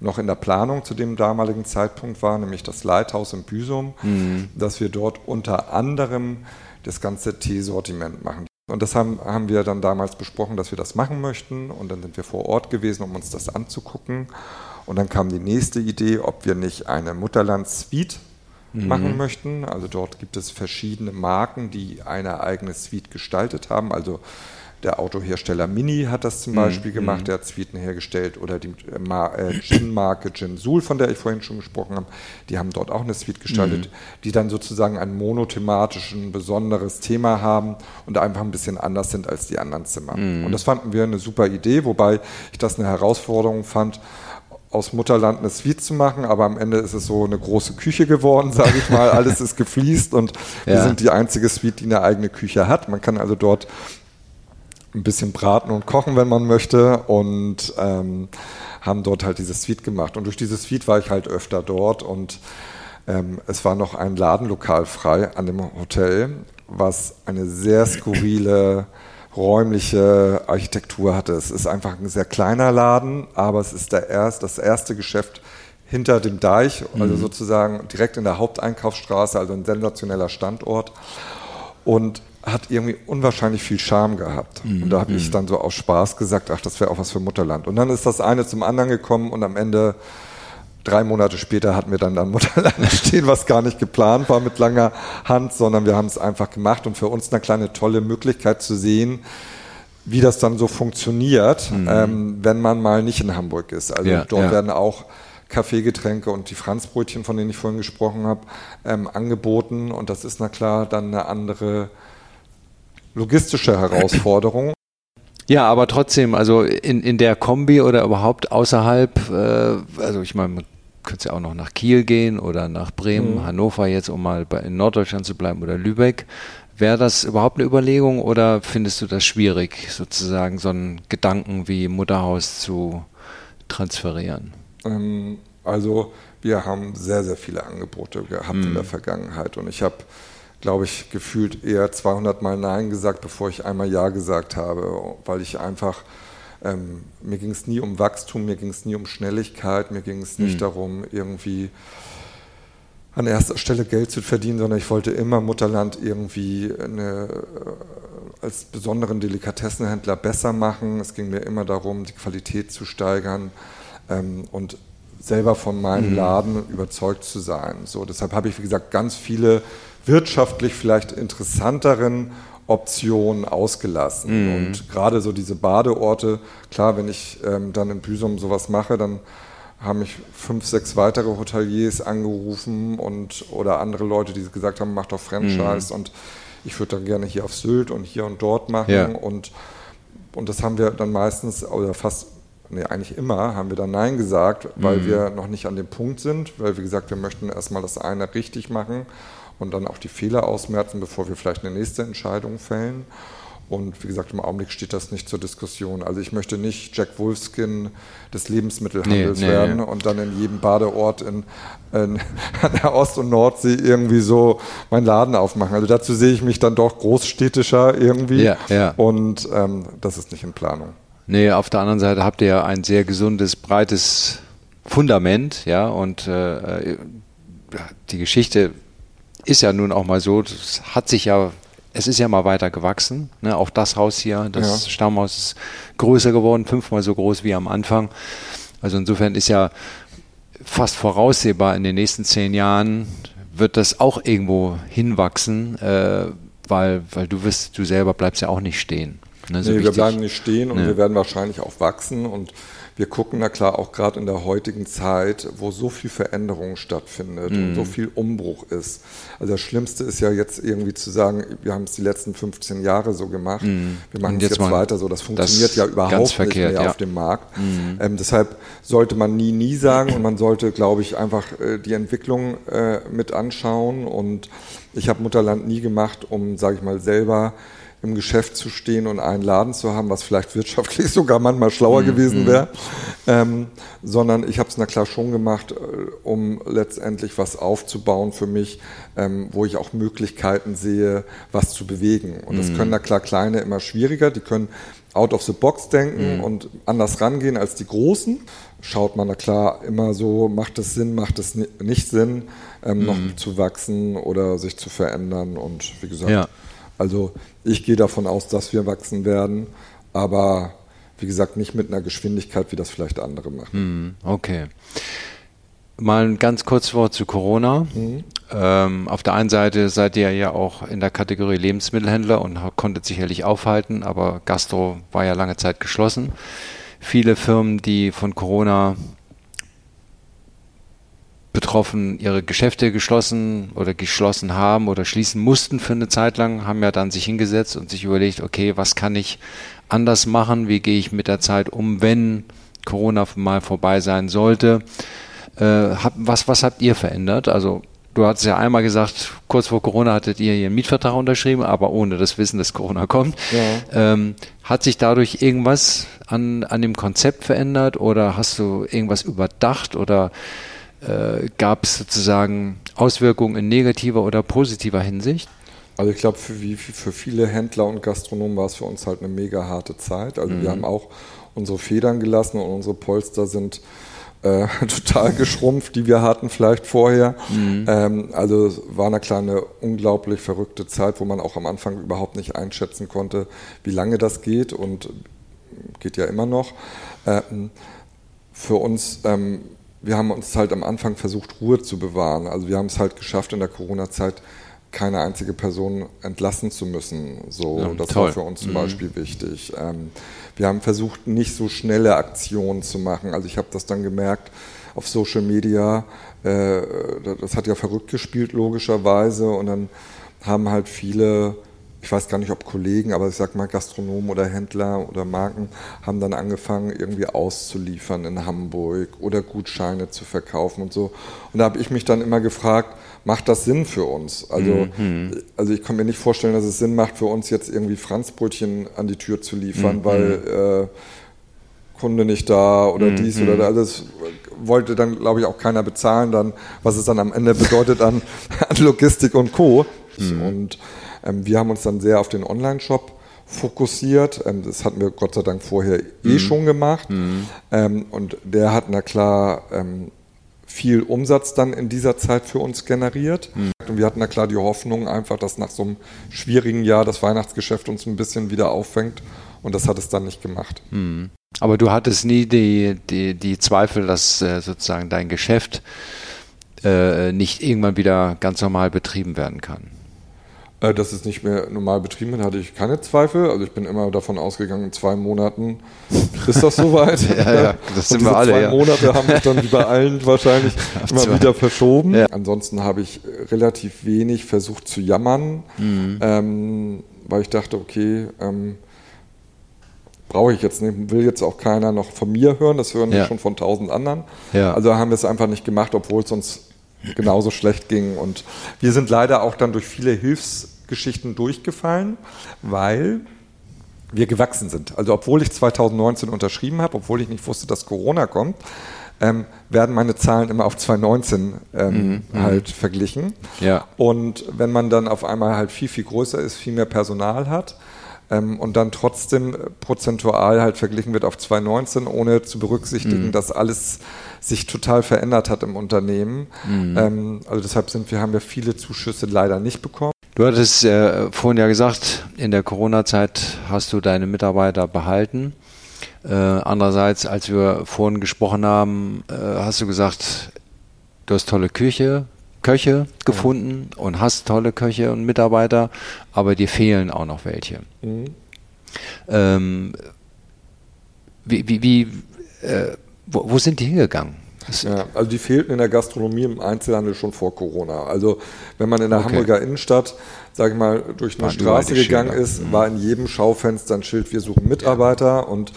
noch in der Planung zu dem damaligen Zeitpunkt war, nämlich das Leithaus in Büsum, mhm. dass wir dort unter anderem das ganze Teesortiment machen. Und das haben, haben wir dann damals besprochen, dass wir das machen möchten. Und dann sind wir vor Ort gewesen, um uns das anzugucken. Und dann kam die nächste Idee, ob wir nicht eine Mutterland-Suite mhm. machen möchten. Also dort gibt es verschiedene Marken, die eine eigene Suite gestaltet haben. Also der Autohersteller Mini hat das zum mhm. Beispiel mhm. gemacht, der hat Suiten hergestellt oder die äh, äh, Gin-Marke Gin Sul, von der ich vorhin schon gesprochen habe, die haben dort auch eine Suite gestaltet, mhm. die dann sozusagen ein monothematischen, besonderes Thema haben und einfach ein bisschen anders sind als die anderen Zimmer. Mhm. Und das fanden wir eine super Idee, wobei ich das eine Herausforderung fand, aus Mutterland eine Suite zu machen, aber am Ende ist es so eine große Küche geworden, sage ich mal. Alles ist gefliest und ja. wir sind die einzige Suite, die eine eigene Küche hat. Man kann also dort ein bisschen braten und kochen, wenn man möchte. Und ähm, haben dort halt diese Suite gemacht. Und durch diese Suite war ich halt öfter dort und ähm, es war noch ein Ladenlokal frei an dem Hotel, was eine sehr skurrile räumliche Architektur hatte. Es ist einfach ein sehr kleiner Laden, aber es ist der erst, das erste Geschäft hinter dem Deich, also mhm. sozusagen direkt in der Haupteinkaufsstraße, also ein sensationeller Standort. Und hat irgendwie unwahrscheinlich viel Charme gehabt. Mhm. Und da habe ich mhm. dann so aus Spaß gesagt, ach, das wäre auch was für Mutterland. Und dann ist das eine zum anderen gekommen und am Ende, drei Monate später, hatten wir dann dann Mutterland stehen, was gar nicht geplant war mit langer Hand, sondern wir haben es einfach gemacht und für uns eine kleine tolle Möglichkeit zu sehen, wie das dann so funktioniert, mhm. ähm, wenn man mal nicht in Hamburg ist. Also ja, dort ja. werden auch Kaffeegetränke und die Franzbrötchen, von denen ich vorhin gesprochen habe, ähm, angeboten. Und das ist na klar dann eine andere logistische Herausforderung. Ja, aber trotzdem, also in, in der Kombi oder überhaupt außerhalb, äh, also ich meine, man könnte ja auch noch nach Kiel gehen oder nach Bremen, mhm. Hannover jetzt, um mal bei, in Norddeutschland zu bleiben oder Lübeck. Wäre das überhaupt eine Überlegung oder findest du das schwierig, sozusagen so einen Gedanken wie Mutterhaus zu transferieren? Ähm, also wir haben sehr, sehr viele Angebote gehabt mhm. in der Vergangenheit und ich habe glaube ich, gefühlt eher 200 Mal Nein gesagt, bevor ich einmal Ja gesagt habe, weil ich einfach, ähm, mir ging es nie um Wachstum, mir ging es nie um Schnelligkeit, mir ging es nicht mhm. darum, irgendwie an erster Stelle Geld zu verdienen, sondern ich wollte immer Mutterland irgendwie eine, äh, als besonderen Delikatessenhändler besser machen. Es ging mir immer darum, die Qualität zu steigern ähm, und selber von meinem mhm. Laden überzeugt zu sein. So, deshalb habe ich, wie gesagt, ganz viele wirtschaftlich vielleicht interessanteren Optionen ausgelassen. Mhm. Und gerade so diese Badeorte, klar, wenn ich ähm, dann in Büsum sowas mache, dann haben mich fünf, sechs weitere Hoteliers angerufen und oder andere Leute, die gesagt haben, mach doch Franchise. Mhm. Und ich würde dann gerne hier auf Sylt und hier und dort machen Ja. und, und das haben wir dann meistens oder fast, nee, eigentlich immer haben wir dann Nein gesagt, weil Mhm. wir noch nicht an dem Punkt sind, weil wie gesagt, wir möchten erstmal das eine richtig machen und dann auch die Fehler ausmerzen, bevor wir vielleicht eine nächste Entscheidung fällen. Und wie gesagt, im Augenblick steht das nicht zur Diskussion. Also ich möchte nicht Jack Wolfskin des Lebensmittelhandels Nee, nee, werden nee. und dann in jedem Badeort in, in, an der Ost- und Nordsee irgendwie so meinen Laden aufmachen. Also dazu sehe ich mich dann doch großstädtischer irgendwie. Ja, ja. Und ähm, das ist nicht in Planung. Nee, auf der anderen Seite habt ihr ja ein sehr gesundes, breites Fundament, ja, und äh, die Geschichte ist ja nun auch mal so, das hat sich ja, es ist ja mal weiter gewachsen. Ne? Auch das Haus hier, das Ja. Stammhaus ist größer geworden, fünfmal so groß wie am Anfang. Also insofern ist ja fast voraussehbar, in den nächsten zehn Jahren wird das auch irgendwo hinwachsen, äh, weil, weil du wirst, du selber bleibst ja auch nicht stehen. Ne? So nee, wir bleiben nicht stehen und Nee. wir werden wahrscheinlich auch wachsen und wir gucken na klar auch gerade in der heutigen Zeit, wo so viel Veränderung stattfindet und Mhm. so viel Umbruch ist. Also das Schlimmste ist ja jetzt irgendwie zu sagen, wir haben es die letzten 15 Jahre so gemacht, wir machen Mhm. Und es jetzt jetzt weiter so. Das funktioniert das ja überhaupt nicht verkehrt, mehr ja. Mhm. auf dem Markt. Ähm, deshalb sollte man nie, nie sagen und man sollte, glaube ich, einfach äh, die Entwicklung äh, mit anschauen. Und ich habe Mutterland nie gemacht, um, sage ich mal, selber im Geschäft zu stehen und einen Laden zu haben, was vielleicht wirtschaftlich sogar manchmal schlauer Mhm. gewesen wäre, ähm, sondern ich habe es na klar schon gemacht, äh, um letztendlich was aufzubauen für mich, ähm, wo ich auch Möglichkeiten sehe, was zu bewegen. Und Mhm. das können na klar kleine immer schwieriger, die können out of the box denken und anders rangehen als die Großen. Schaut man na klar immer so, macht es Sinn, macht es ni- nicht Sinn, ähm, noch zu wachsen oder sich zu verändern. Und wie gesagt, Ja. Also ich gehe davon aus, dass wir wachsen werden, aber wie gesagt nicht mit einer Geschwindigkeit, wie das vielleicht andere machen. Hm, Okay. Mal ein ganz kurzes Wort zu Corona. Ähm, auf der einen Seite seid ihr ja auch in der Kategorie Lebensmittelhändler und konntet sicherlich aufhalten, aber Gastro war ja lange Zeit geschlossen. Viele Firmen, die von Corona betroffen ihre Geschäfte geschlossen oder geschlossen haben oder schließen mussten für eine Zeit lang, haben ja dann sich hingesetzt und sich überlegt, okay, was kann ich anders machen, wie gehe ich mit der Zeit um, wenn Corona mal vorbei sein sollte. Äh, was, was habt ihr verändert? Also du hattest ja einmal gesagt, kurz vor Corona hattet ihr ihren Mietvertrag unterschrieben, aber ohne das Wissen, dass Corona kommt. Ja. Ähm, hat sich dadurch irgendwas an, an dem Konzept verändert oder hast du irgendwas überdacht oder äh, gab es sozusagen Auswirkungen in negativer oder positiver Hinsicht? Also ich glaube, für, für viele Händler und Gastronomen war es für uns halt eine mega harte Zeit. Also wir haben auch unsere Federn gelassen und unsere Polster sind äh, total geschrumpft, die wir hatten vielleicht vorher. Ähm, also es war eine unglaublich verrückte Zeit, wo man auch am Anfang überhaupt nicht einschätzen konnte, wie lange das geht und geht ja immer noch. Ähm, für uns, ähm, wir haben uns halt am Anfang versucht, Ruhe zu bewahren. Also wir haben es halt geschafft, in der Corona-Zeit keine einzige Person entlassen zu müssen. So, Ja, das toll. war für uns zum Beispiel wichtig. Ähm, wir haben versucht, nicht so schnelle Aktionen zu machen. Also ich habe das dann gemerkt auf Social Media. Äh, das hat ja verrückt gespielt, logischerweise. Und dann haben halt viele ich weiß gar nicht, ob Kollegen, aber ich sag mal Gastronomen oder Händler oder Marken haben dann angefangen, irgendwie auszuliefern in Hamburg oder Gutscheine zu verkaufen und so. Und da habe ich mich dann immer gefragt, macht das Sinn für uns? Also, also ich kann mir nicht vorstellen, dass es Sinn macht für uns jetzt irgendwie Franzbrötchen an die Tür zu liefern, weil äh, Kunde nicht da oder dies oder das. Also das wollte dann, glaube ich, auch keiner bezahlen, dann, was es dann am Ende bedeutet an, an Logistik und Co. Und ähm, wir haben uns dann sehr auf den Online-Shop fokussiert. Ähm, das hatten wir Gott sei Dank vorher eh schon gemacht. Ähm, und der hat na klar ähm, viel Umsatz dann in dieser Zeit für uns generiert. Und wir hatten na klar die Hoffnung einfach, dass nach so einem schwierigen Jahr das Weihnachtsgeschäft uns ein bisschen wieder auffängt. Und das hat es dann nicht gemacht. Aber du hattest nie die, die, die Zweifel, dass äh, sozusagen dein Geschäft äh, nicht irgendwann wieder ganz normal betrieben werden kann. Äh, dass es nicht mehr normal betrieben wird, hatte ich keine Zweifel. Also ich bin immer davon ausgegangen, in zwei Monaten ist das soweit. ja, ja, das sind wir alle. Zwei ja. Monate haben sich dann wie bei allen wahrscheinlich immer wieder verschoben. Ja. Ansonsten habe ich relativ wenig versucht zu jammern, mhm. ähm, weil ich dachte, okay, ähm, brauche ich jetzt nicht, will jetzt auch keiner noch von mir hören, das hören ja. schon von tausend anderen. Ja. Also haben wir es einfach nicht gemacht, obwohl es uns genauso schlecht ging. Und wir sind leider auch dann durch viele Hilfsgeschichten durchgefallen, weil wir gewachsen sind. Also obwohl ich 2019 unterschrieben habe, obwohl ich nicht wusste, dass Corona kommt, ähm, werden meine Zahlen immer auf 2019 ähm, mhm, mhm, halt verglichen. Ja. Und wenn man dann auf einmal halt viel, viel größer ist, viel mehr Personal hat, ähm, und dann trotzdem prozentual halt verglichen wird auf 2019, ohne zu berücksichtigen, mhm. dass alles sich total verändert hat im Unternehmen. Mhm. Ähm, also deshalb sind wir, haben wir viele Zuschüsse leider nicht bekommen. Du hattest äh, vorhin ja gesagt, in der Corona-Zeit hast du deine Mitarbeiter behalten. Äh, andererseits, als wir vorhin gesprochen haben, äh, hast du gesagt, du hast tolle Küche, Köche gefunden ja. und hast tolle Köche und Mitarbeiter, aber dir fehlen auch noch welche. Mhm. Ähm, wie, wie, wie äh, wo, wo, sind die hingegangen? Ja, also die fehlten in der Gastronomie im Einzelhandel schon vor Corona. Also wenn man in der okay. Hamburger Innenstadt, sage ich mal, durch eine Straße gegangen ist, mhm. war in jedem Schaufenster ein Schild, wir suchen Mitarbeiter ja. und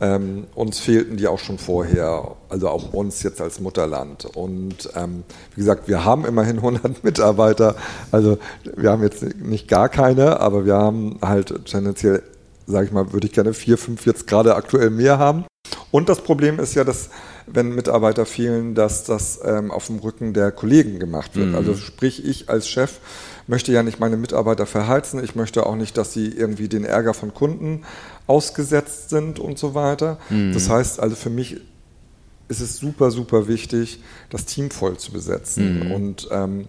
ähm, uns fehlten die auch schon vorher, also auch uns jetzt als Mutterland. Und ähm, wie gesagt, wir haben immerhin 100 Mitarbeiter. Also wir haben jetzt nicht gar keine, aber wir haben halt tendenziell, sage ich mal, würde ich gerne vier, fünf jetzt gerade aktuell mehr haben. Und das Problem ist ja, dass wenn Mitarbeiter fehlen, dass das ähm, auf dem Rücken der Kollegen gemacht wird. Mhm. Also sprich, ich als Chef möchte ja nicht meine Mitarbeiter verheizen. Ich möchte auch nicht, dass sie irgendwie den Ärger von Kunden ausgesetzt sind und so weiter. Mhm. Das heißt also für mich ist es super, super wichtig, das Team voll zu besetzen. Mhm. Und ähm,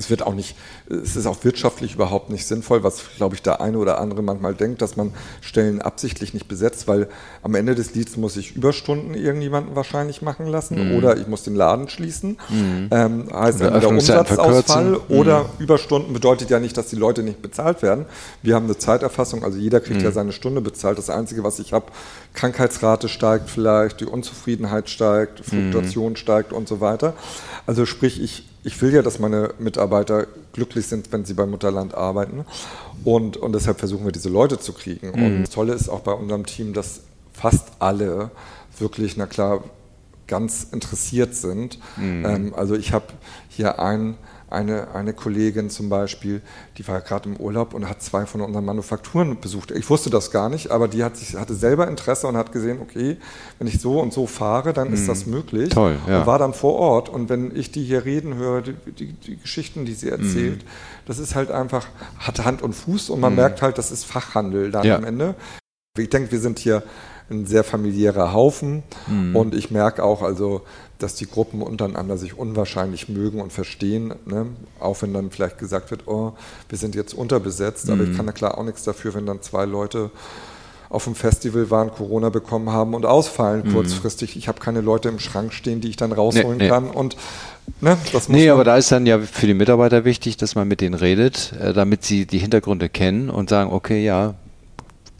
es wird auch nicht, es ist auch wirtschaftlich überhaupt nicht sinnvoll, was, glaube ich, der eine oder andere manchmal denkt, dass man Stellen absichtlich nicht besetzt, weil am Ende des Lieds muss ich Überstunden irgendjemanden wahrscheinlich machen lassen mhm. oder ich muss den Laden schließen. Mhm. Ähm, heißt entweder Umsatzausfall mhm. oder Überstunden bedeutet ja nicht, dass die Leute nicht bezahlt werden. Wir haben eine Zeiterfassung, also jeder kriegt ja mhm. seine Stunde bezahlt. Das Einzige, was ich habe, Krankheitsrate steigt vielleicht, die Unzufriedenheit steigt, Fluktuation mhm. steigt und so weiter. Also sprich, ich ich will ja, dass meine Mitarbeiter glücklich sind, wenn sie beim Mutterland arbeiten. Und, und deshalb versuchen wir, diese Leute zu kriegen. Mhm. Und das Tolle ist auch bei unserem Team, dass fast alle wirklich, na klar, ganz interessiert sind. Mhm. Ähm, also ich habe hier einen eine, eine Kollegin zum Beispiel, die war gerade im Urlaub und hat zwei von unseren Manufakturen besucht. Ich wusste das gar nicht, aber die hat sich, hatte selber Interesse und hat gesehen, okay, wenn ich so und so fahre, dann ist das mhm. möglich. Toll, ja. Und war dann vor Ort. Und wenn ich die hier reden höre, die, die, die Geschichten, die sie erzählt, mhm. das ist halt einfach, hat Hand und Fuß und man mhm. merkt halt, das ist Fachhandel dann ja. am Ende. Ich denke, wir sind hier ein sehr familiärer Haufen mhm. und ich merke auch, also dass die Gruppen untereinander sich unwahrscheinlich mögen und verstehen, ne? auch wenn dann vielleicht gesagt wird, oh, wir sind jetzt unterbesetzt, mhm. aber ich mhm. kann da klar auch nichts dafür, wenn dann zwei Leute auf dem Festival waren, Corona bekommen haben und ausfallen mhm. kurzfristig. Ich habe keine Leute im Schrank stehen, die ich dann rausholen nee, nee. kann und Ne, nee, aber da ist dann ja für die Mitarbeiter wichtig, dass man mit denen redet, äh, damit sie die Hintergründe kennen und sagen, okay, ja,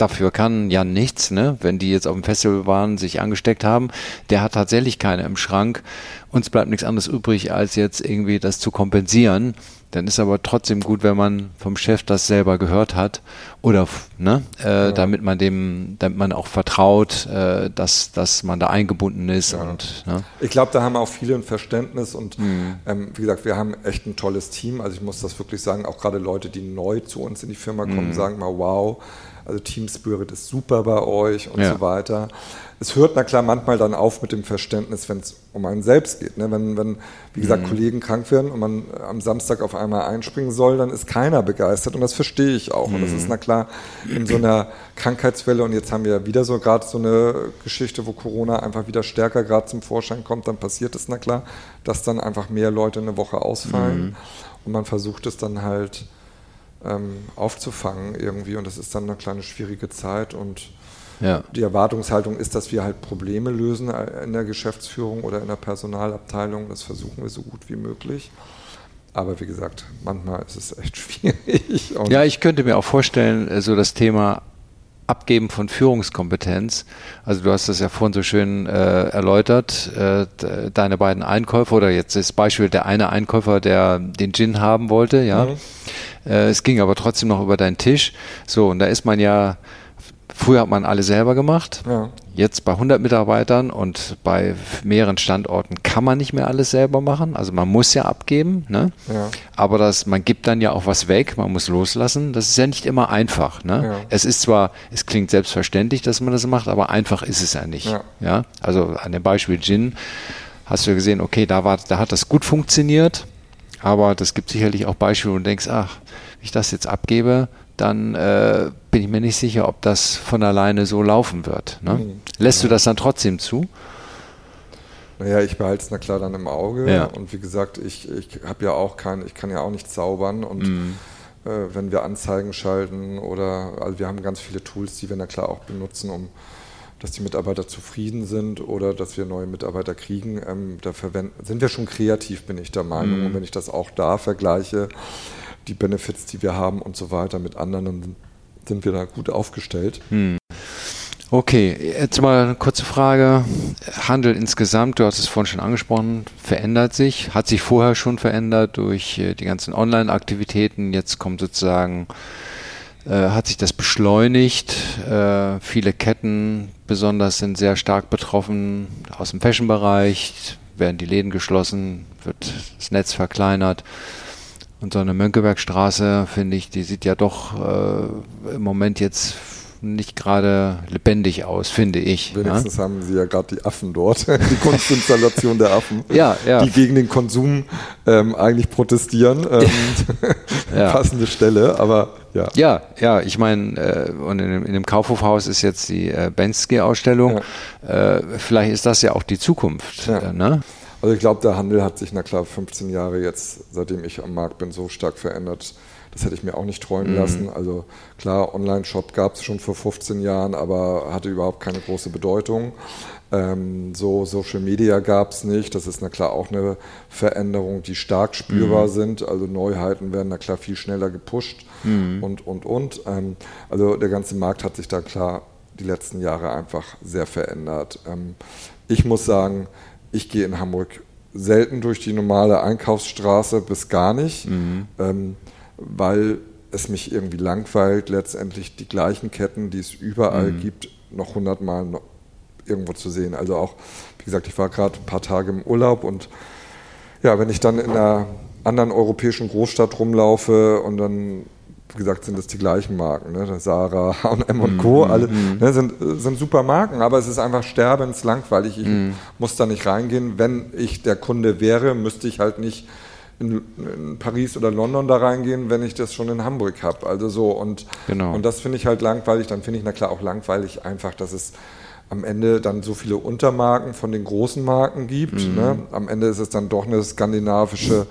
dafür kann ja nichts, ne? wenn die jetzt auf dem Festival waren, sich angesteckt haben. Der hat tatsächlich keine im Schrank. Uns bleibt nichts anderes übrig, als jetzt irgendwie das zu kompensieren. Dann ist aber trotzdem gut, wenn man vom Chef das selber gehört hat oder ne, äh, ja. damit man dem, damit man auch vertraut, äh, dass, dass man da eingebunden ist. Ja. Und, ne? Ich glaube, da haben auch viele ein Verständnis und mhm. ähm, wie gesagt, wir haben echt ein tolles Team. Also ich muss das wirklich sagen, auch gerade Leute, die neu zu uns in die Firma kommen, mhm. sagen mal, wow, also Team Spirit ist super bei euch und ja. so weiter. Es hört na klar manchmal dann auf mit dem Verständnis, wenn es um einen selbst geht. Ne? Wenn, wenn, wie gesagt, mhm. Kollegen krank werden und man am Samstag auf einmal einspringen soll, dann ist keiner begeistert und das verstehe ich auch. Mhm. Und das ist mhm. na klar in so einer Krankheitswelle und jetzt haben wir ja wieder so gerade so eine Geschichte, wo Corona einfach wieder stärker gerade zum Vorschein kommt, dann passiert es na klar, dass dann einfach mehr Leute eine Woche ausfallen mhm. und man versucht es dann halt ähm, aufzufangen irgendwie. Und das ist dann eine kleine schwierige Zeit. Und ja. die Erwartungshaltung ist, dass wir halt Probleme lösen in der Geschäftsführung oder in der Personalabteilung. Das versuchen wir so gut wie möglich. aber wie gesagt, manchmal ist es echt schwierig. ja, ich könnte mir auch vorstellen, äh, so das Thema Abgeben von Führungskompetenz. Also du hast das ja vorhin so schön äh, erläutert, äh, deine beiden Einkäufer oder jetzt das Beispiel der eine Einkäufer, der den Gin haben wollte, ja. Mhm. Äh, es ging aber trotzdem noch über deinen Tisch. So, und da ist man ja Früher hat man alle selber gemacht. Ja. Jetzt bei 100 Mitarbeitern und bei mehreren Standorten kann man nicht mehr alles selber machen. Also man muss ja abgeben. Ne? Ja. Aber das, man gibt dann ja auch was weg. Man muss loslassen. Das ist ja nicht immer einfach. Ne? Ja. Es ist zwar, es klingt selbstverständlich, dass man das macht, aber einfach ist es ja nicht. Ja. Also an dem Beispiel Gin hast du gesehen, okay, da war, da hat das gut funktioniert. Aber das gibt sicherlich auch Beispiele, wo du denkst, ach, wenn ich das jetzt abgebe, dann äh, bin ich mir nicht sicher, ob das von alleine so laufen wird. Ne? Mhm. Lässt ja. du das dann trotzdem zu? Naja, ich behalte es na klar dann im Auge. Ja. Und wie gesagt, ich, ich habe ja auch kein, ich kann ja auch nicht zaubern und mhm. äh, wenn wir Anzeigen schalten oder also wir haben ganz viele Tools, die wir na klar auch benutzen, um dass die Mitarbeiter zufrieden sind oder dass wir neue Mitarbeiter kriegen. Ähm, da verwenden, sind wir schon kreativ, bin ich der Meinung. Mhm. Und wenn ich das auch da vergleiche, die Benefits, die wir haben und so weiter mit anderen, dann sind wir da gut aufgestellt. Hm. Okay, jetzt mal eine kurze Frage. Handel insgesamt, du hast es vorhin schon angesprochen, verändert sich, hat sich vorher schon verändert durch äh, die ganzen Online-Aktivitäten. Jetzt kommt sozusagen, hat sich das beschleunigt. Äh, viele Ketten besonders sind sehr stark betroffen aus dem Fashion-Bereich, werden die Läden geschlossen, wird das Netz verkleinert. Und so eine Mönckebergstraße, finde ich, die sieht ja doch äh, im Moment jetzt nicht gerade lebendig aus, finde ich. Wenigstens ja? haben sie ja gerade die Affen dort, die Kunstinstallation der Affen, ja, ja. die gegen den Konsum ähm, eigentlich protestieren. Ähm. Passende Stelle, aber ja. Ja, ja, ich meine, äh, und in, dem, in dem Kaufhofhaus ist jetzt die äh, Bensky-Ausstellung. Äh, vielleicht ist das ja auch die Zukunft. Äh, ne? Also ich glaube, der Handel hat sich, na klar, 15 Jahre jetzt, seitdem ich am Markt bin, so stark verändert. Das hätte ich mir auch nicht träumen mhm. lassen. Also klar, Online-Shop gab es schon vor 15 Jahren, aber hatte überhaupt keine große Bedeutung. Ähm, so Social Media gab es nicht. Das ist na klar auch eine Veränderung, die stark spürbar mhm. sind. Also Neuheiten werden na klar viel schneller gepusht mhm. und, und, und. Ähm, also der ganze Markt hat sich da klar die letzten Jahre einfach sehr verändert. Ähm, ich muss sagen, ich gehe in Hamburg selten durch die normale Einkaufsstraße bis gar nicht, mhm. ähm, weil es mich irgendwie langweilt, letztendlich die gleichen Ketten, die es überall mhm. gibt, noch hundertmal irgendwo zu sehen. Also auch, wie gesagt, ich war gerade ein paar Tage im Urlaub und ja, wenn ich dann in einer anderen europäischen Großstadt rumlaufe und dann wie gesagt, sind es die gleichen Marken. Ne? Sarah, H&M und Co. Mm, alle mm. Ne, sind, sind super Marken, aber es ist einfach sterbenslangweilig. Ich mm. muss da nicht reingehen. Wenn ich der Kunde wäre, müsste ich halt nicht in, in Paris oder London da reingehen, wenn ich das schon in Hamburg habe. Also so und, genau. und das finde ich halt langweilig. Dann finde ich na klar auch langweilig einfach, dass es am Ende dann so viele Untermarken von den großen Marken gibt. Mhm. Ne? Am Ende ist es dann doch eine skandinavische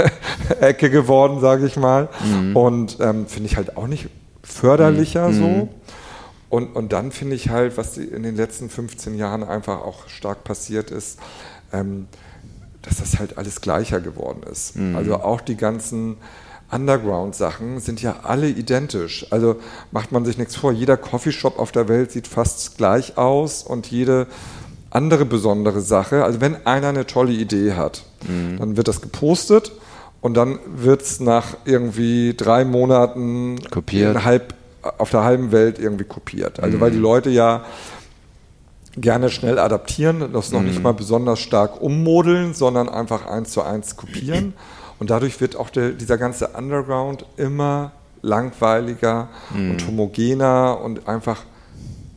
Ecke geworden, sage ich mal. Mhm. Und ähm, finde ich halt auch nicht förderlicher mhm. so. Und, und dann finde ich halt, was in den letzten 15 Jahren einfach auch stark passiert ist, ähm, dass das halt alles gleicher geworden ist. Mhm. Also auch die ganzen Underground-Sachen sind ja alle identisch. Also macht man sich nichts vor. Jeder Coffeeshop auf der Welt sieht fast gleich aus und jede andere besondere Sache. Also wenn einer eine tolle Idee hat, mhm. dann wird das gepostet und dann wird es nach irgendwie drei Monaten kopiert. Halb, auf der halben Welt irgendwie kopiert. Also mhm. weil die Leute ja gerne schnell adaptieren, das noch mhm. nicht mal besonders stark ummodeln, sondern einfach eins zu eins kopieren. Und dadurch wird auch der, dieser ganze Underground immer langweiliger mhm. und homogener und einfach,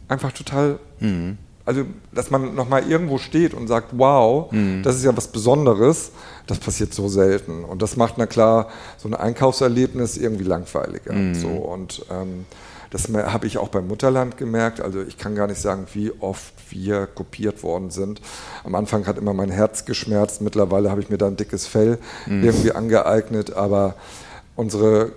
einfach total. Mhm. Also, dass man nochmal irgendwo steht und sagt, wow, mhm. das ist ja was Besonderes, das passiert so selten. Und das macht, na klar, so ein Einkaufserlebnis irgendwie langweiliger. Mhm. So, und ähm, das habe ich auch beim Mutterland gemerkt. Also ich kann gar nicht sagen, wie oft wir kopiert worden sind. Am Anfang hat immer mein Herz geschmerzt. Mittlerweile habe ich mir da ein dickes Fell mhm. irgendwie angeeignet. Aber unsere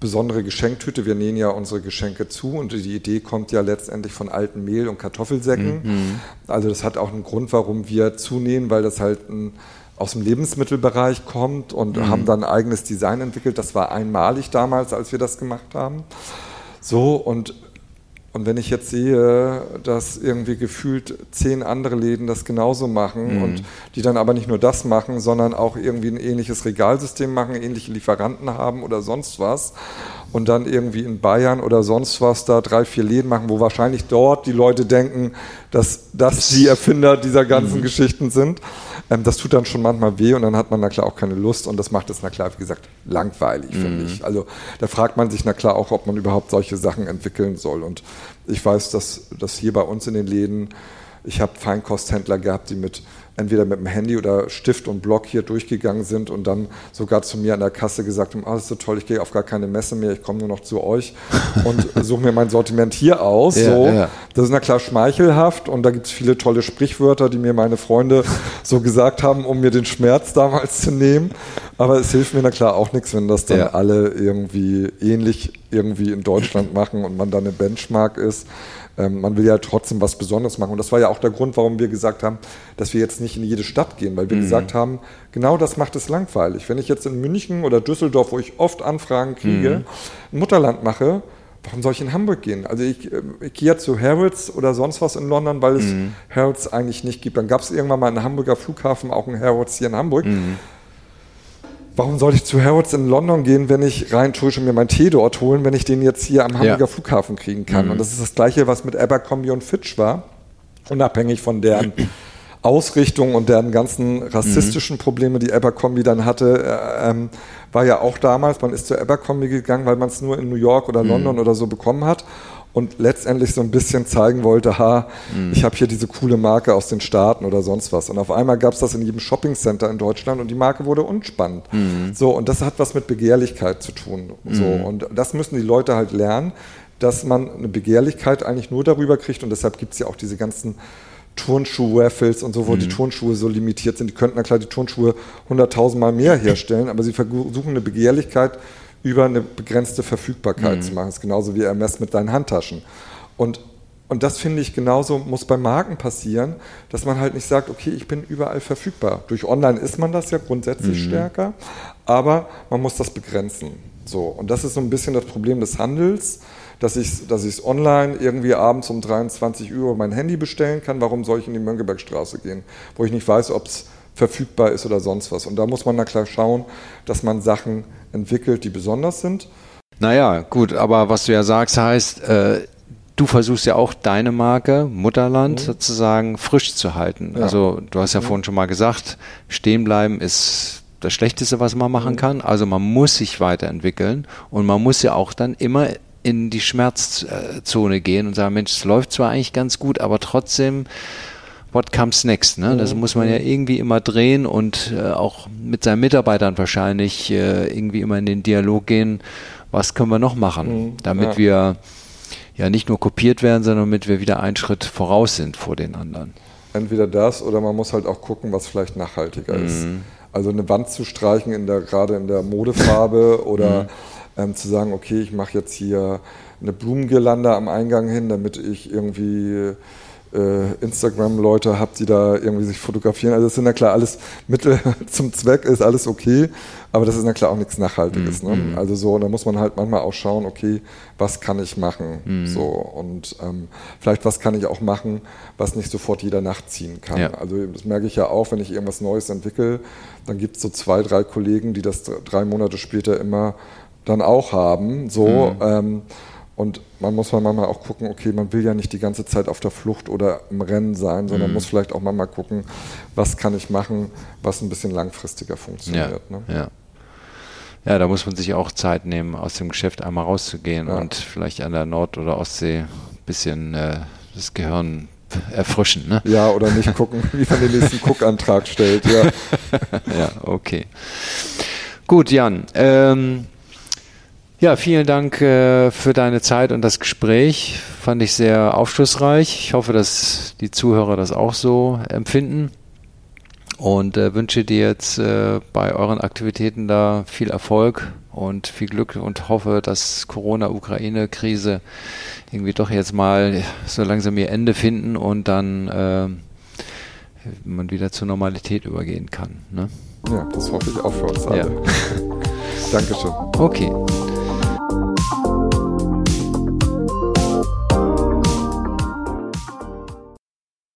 besondere Geschenktüte. Wir nähen ja unsere Geschenke zu und die Idee kommt ja letztendlich von alten Mehl- und Kartoffelsäcken. Mhm. Also das hat auch einen Grund, warum wir zunähen, weil das halt ein, aus dem Lebensmittelbereich kommt und mhm. haben dann ein eigenes Design entwickelt. Das war einmalig damals, als wir das gemacht haben. So und und wenn ich jetzt sehe, dass irgendwie gefühlt zehn andere Läden das genauso machen mhm. und die dann aber nicht nur das machen, sondern auch irgendwie ein ähnliches Regalsystem machen, ähnliche Lieferanten haben oder sonst was und dann irgendwie in Bayern oder sonst was da drei, vier Läden machen, wo wahrscheinlich dort die Leute denken, dass das die Erfinder dieser ganzen mhm. Geschichten sind. Ähm, das tut dann schon manchmal weh und dann hat man na klar auch keine Lust und das macht es na klar, wie gesagt, langweilig, mhm. finde ich. Also da fragt man sich na klar auch, ob man überhaupt solche Sachen entwickeln soll. Und ich weiß, dass, dass hier bei uns in den Läden, ich habe Feinkosthändler gehabt, die mit entweder mit dem Handy oder Stift und Block hier durchgegangen sind und dann sogar zu mir an der Kasse gesagt haben, oh, das ist so toll, ich gehe auf gar keine Messe mehr, ich komme nur noch zu euch und suche mir mein Sortiment hier aus. Ja, so. Ja. Das ist na klar schmeichelhaft und da gibt es viele tolle Sprichwörter, die mir meine Freunde so gesagt haben, um mir den Schmerz damals zu nehmen. Aber es hilft mir na klar auch nichts, wenn das dann ja. alle irgendwie ähnlich irgendwie in Deutschland machen und man dann eine Benchmark ist. Ähm, man will ja trotzdem was Besonderes machen. Und das war ja auch der Grund, warum wir gesagt haben, dass wir jetzt nicht in jede Stadt gehen, weil wir mhm. gesagt haben, genau das macht es langweilig. Wenn ich jetzt in München oder Düsseldorf, wo ich oft Anfragen kriege, mhm. ein Mutterland mache, warum soll ich in Hamburg gehen? Also ich, äh, ich gehe ja zu Harrods oder sonst was in London, weil es mhm. Harrods eigentlich nicht gibt. Dann gab es irgendwann mal einen Hamburger Flughafen, auch einen Harrods hier in Hamburg. Mhm warum soll ich zu Harrods in London gehen, wenn ich rein tue und mir meinen Tee dort holen, wenn ich den jetzt hier am Hamburger ja. Flughafen kriegen kann? Mhm. Und das ist das Gleiche, was mit Abercrombie und Fitch war, unabhängig von deren Ausrichtung und deren ganzen rassistischen mhm. Probleme, die Abercrombie dann hatte, äh, ähm, war ja auch damals, man ist zu Abercrombie gegangen, weil man es nur in New York oder mhm. London oder so bekommen hat und letztendlich so ein bisschen zeigen wollte, ha, mhm. ich habe hier diese coole Marke aus den Staaten oder sonst was. Und auf einmal gab es das in jedem Shoppingcenter in Deutschland und die Marke wurde unspannend. Mhm. So, und das hat was mit Begehrlichkeit zu tun. Mhm. So, und das müssen die Leute halt lernen, dass man eine Begehrlichkeit eigentlich nur darüber kriegt und deshalb gibt es ja auch diese ganzen Turnschuh-Raffles und so, wo mhm. die Turnschuhe so limitiert sind. Die könnten na klar die Turnschuhe 100.000 Mal mehr herstellen, aber sie versuchen eine Begehrlichkeit über eine begrenzte Verfügbarkeit mhm. zu machen. Das ist genauso wie Hermes mit deinen Handtaschen. Und, und das finde ich genauso muss bei Marken passieren, dass man halt nicht sagt, okay, ich bin überall verfügbar. Durch Online ist man das ja grundsätzlich mhm. stärker, aber man muss das begrenzen. So. Und das ist so ein bisschen das Problem des Handels, dass ich es dass online irgendwie abends um 23 Uhr mein Handy bestellen kann. Warum soll ich in die Mönckebergstraße gehen, wo ich nicht weiß, ob es verfügbar ist oder sonst was. Und da muss man dann klar schauen, dass man Sachen entwickelt, die besonders sind. Naja, gut, aber was du ja sagst, heißt, äh, du versuchst ja auch deine Marke, Mutterland, mhm. sozusagen frisch zu halten. Ja. Also du hast ja mhm. vorhin schon mal gesagt, stehen bleiben ist das Schlechteste, was man machen mhm. kann. Also man muss sich weiterentwickeln und man muss ja auch dann immer in die Schmerzzone gehen und sagen, Mensch, es läuft zwar eigentlich ganz gut, aber trotzdem what comes next. Ne? Das muss man ja mhm. irgendwie immer drehen und äh, auch mit seinen Mitarbeitern wahrscheinlich äh, irgendwie immer in den Dialog gehen, was können wir noch machen, mhm. damit ja. wir ja nicht nur kopiert werden, sondern damit wir wieder einen Schritt voraus sind vor den anderen. Entweder das oder man muss halt auch gucken, was vielleicht nachhaltiger mhm. ist. Also eine Wand zu streichen, in der, gerade in der Modefarbe oder mhm. ähm, zu sagen, okay, ich mache jetzt hier eine Blumengirlande am Eingang hin, damit ich irgendwie Instagram-Leute habt, die da irgendwie sich fotografieren. Also das sind ja klar alles Mittel zum Zweck, ist alles okay, aber das ist ja klar auch nichts Nachhaltiges. Mhm. Ne? Also so, da muss man halt manchmal auch schauen, okay, was kann ich machen? Mhm. So und ähm, vielleicht was kann ich auch machen, was nicht sofort jeder nachziehen kann. Ja. Also das merke ich ja auch, wenn ich irgendwas Neues entwickle, dann gibt es so zwei, drei Kollegen, die das drei Monate später immer dann auch haben. So mhm. ähm, und man muss manchmal auch gucken, okay, man will ja nicht die ganze Zeit auf der Flucht oder im Rennen sein, sondern mhm. muss vielleicht auch manchmal gucken, was kann ich machen, was ein bisschen langfristiger funktioniert. Ja, ne? ja. ja da muss man sich auch Zeit nehmen, aus dem Geschäft einmal rauszugehen ja. und vielleicht an der Nord- oder Ostsee ein bisschen äh, das Gehirn erfrischen. Ne? Ja, oder nicht gucken, wie man den nächsten Guckantrag stellt. Ja, ja okay. Gut, Jan. Ähm, ja, vielen Dank äh, für deine Zeit und das Gespräch. Fand ich sehr aufschlussreich. Ich hoffe, dass die Zuhörer das auch so empfinden. und äh, wünsche dir jetzt äh, bei euren Aktivitäten da viel Erfolg und viel Glück und hoffe, dass Corona-Ukraine-Krise irgendwie doch jetzt mal so langsam ihr Ende finden und dann äh, man wieder zur Normalität übergehen kann. Ne? Ja, das hoffe ich auch für uns alle. Ja. Dankeschön. Okay.